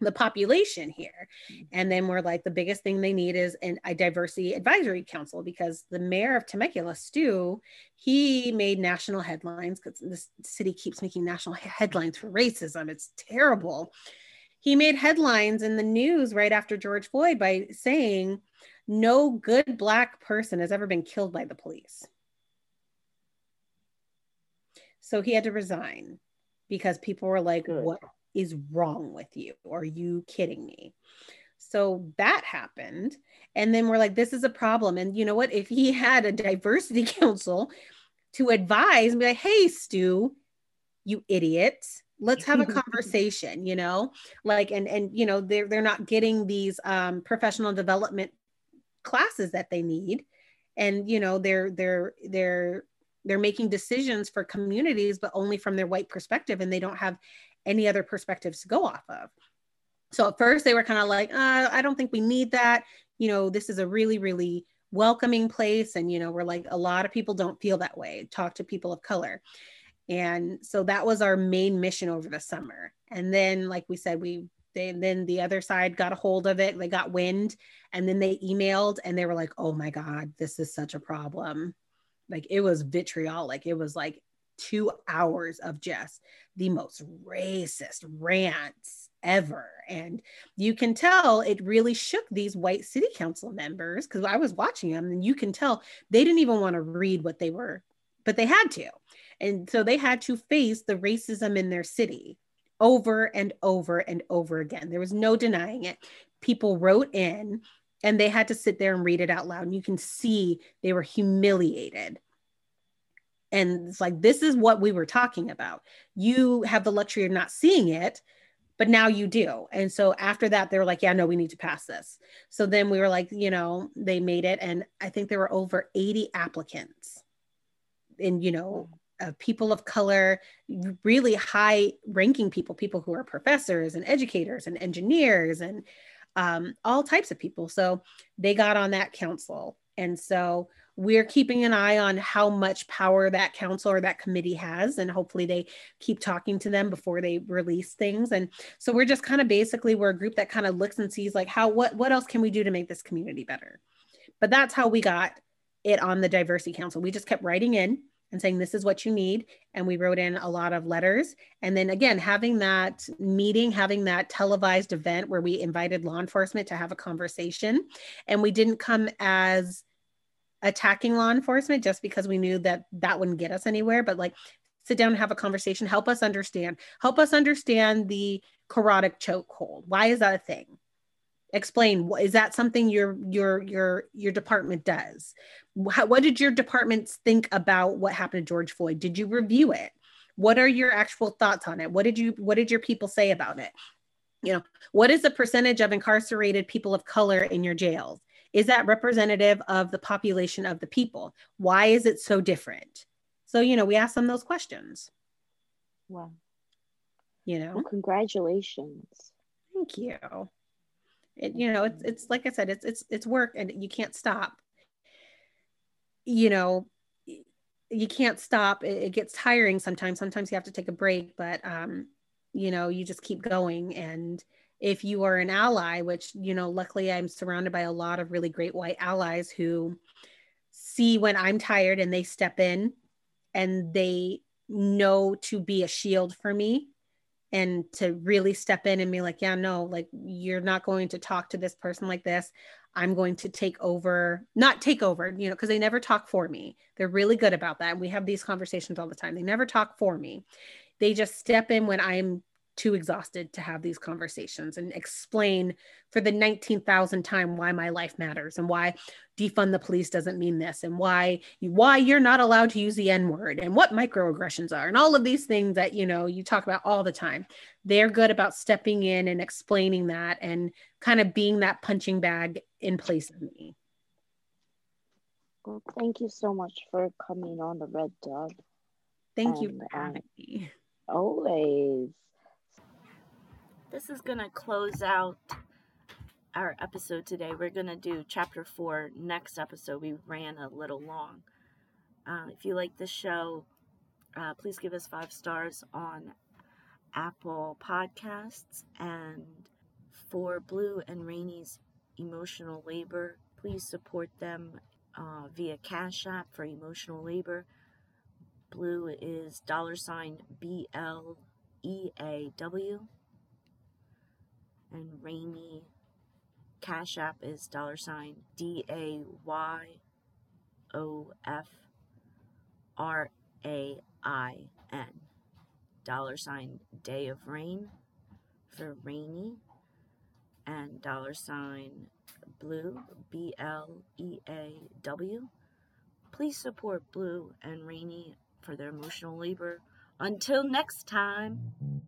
the population here. Mm-hmm. And then we're like, the biggest thing they need is an, a diversity advisory council because the mayor of Temecula, Stu, he made national headlines because this city keeps making national headlines for racism. It's terrible. He made headlines in the news right after George Floyd by saying, no good Black person has ever been killed by the police. So he had to resign because people were like, Good. What is wrong with you? Are you kidding me? So that happened. And then we're like, This is a problem. And you know what? If he had a diversity council to advise and be like, Hey, Stu, you idiot. Let's have a conversation, you know, like, and, and, you know, they're, they're not getting these um, professional development classes that they need. And, you know, they're, they're, they're, they're making decisions for communities, but only from their white perspective. And they don't have any other perspectives to go off of. So at first they were kind of like, uh, I don't think we need that. You know, this is a really, really welcoming place. And, you know, we're like, a lot of people don't feel that way. Talk to people of color. And so that was our main mission over the summer. And then, like we said, we they then the other side got a hold of it. They got wind, and then they emailed, and they were like, "Oh my God, this is such a problem." Like it was vitriolic. It was like two hours of just the most racist rants ever. And you can tell it really shook these white city council members because I was watching them and you can tell they didn't even want to read what they were, but they had to. And so they had to face the racism in their city over and over and over again. There was no denying it. People wrote in and they had to sit there and read it out loud. And you can see they were humiliated. And it's like, this is what we were talking about. You have the luxury of not seeing it, but now you do. And so after that, they were like, yeah, no, we need to pass this. So then we were like, you know, they made it. And I think there were over 80 applicants. And, you know, uh, people of color, really high ranking people, people who are professors and educators and engineers and um, all types of people. So they got on that council. And so we're keeping an eye on how much power that council or that committee has. And hopefully they keep talking to them before they release things. And so we're just kind of basically, we're a group that kind of looks and sees like how, what, what else can we do to make this community better? But that's how we got it on the diversity council. We just kept writing in and saying this is what you need and we wrote in a lot of letters and then again having that meeting having that televised event where we invited law enforcement to have a conversation and we didn't come as attacking law enforcement just because we knew that that wouldn't get us anywhere but like sit down and have a conversation. Help us understand. Help us understand the carotid chokehold. Why is that a thing? Explain is that something your your your your department does? How, what did your departments think about what happened to george floyd? Did you review it? What are your actual thoughts on it? What did you what did your people say about it? You know what is the percentage of incarcerated people of color in your jails is that representative of the population of the people? Why is it so different? So you know we ask them those questions. Wow. you know? Well, congratulations. thank you. It, you know it's it's like i said it's it's it's work and you can't stop. You know you can't stop. It, it gets tiring sometimes. Sometimes you have to take a break but um you know you just keep going and if you are an ally which you know luckily i'm surrounded by a lot of really great white allies who see when i'm tired and they step in and they know to be a shield for me and to really step in and be like, yeah, no, like you're not going to talk to this person like this. I'm going to take over, not take over, you know, because they never talk for me. They're really good about that. And We have these conversations all the time. They never talk for me. They just step in when I'm too exhausted to have these conversations and explain for the 19,000th time why my life matters and why defund the police doesn't mean this and why why you're not allowed to use the n word and what microaggressions are and all of these things that you know you talk about all the time they're good about stepping in and explaining that and kind of being that punching bag in place of me Well, thank you so much for coming on the Red Dove. thank you And, for um, having me Always. This is going to close out our episode today. We're going to do chapter four next episode. We ran a little long. Uh, if you like this show, uh, please give us five stars on Apple Podcasts. And for Blue and Rainey's emotional labor, please support them uh, via Cash App for emotional labor. Blue is dollar sign B L E A W. And Rainey Cash App is dollar sign D A Y O F R A I N. Dollar sign Day of Rain for Rainey and dollar sign blue B L E A W. Please support Blue and Rainey for their emotional labor. Until next time.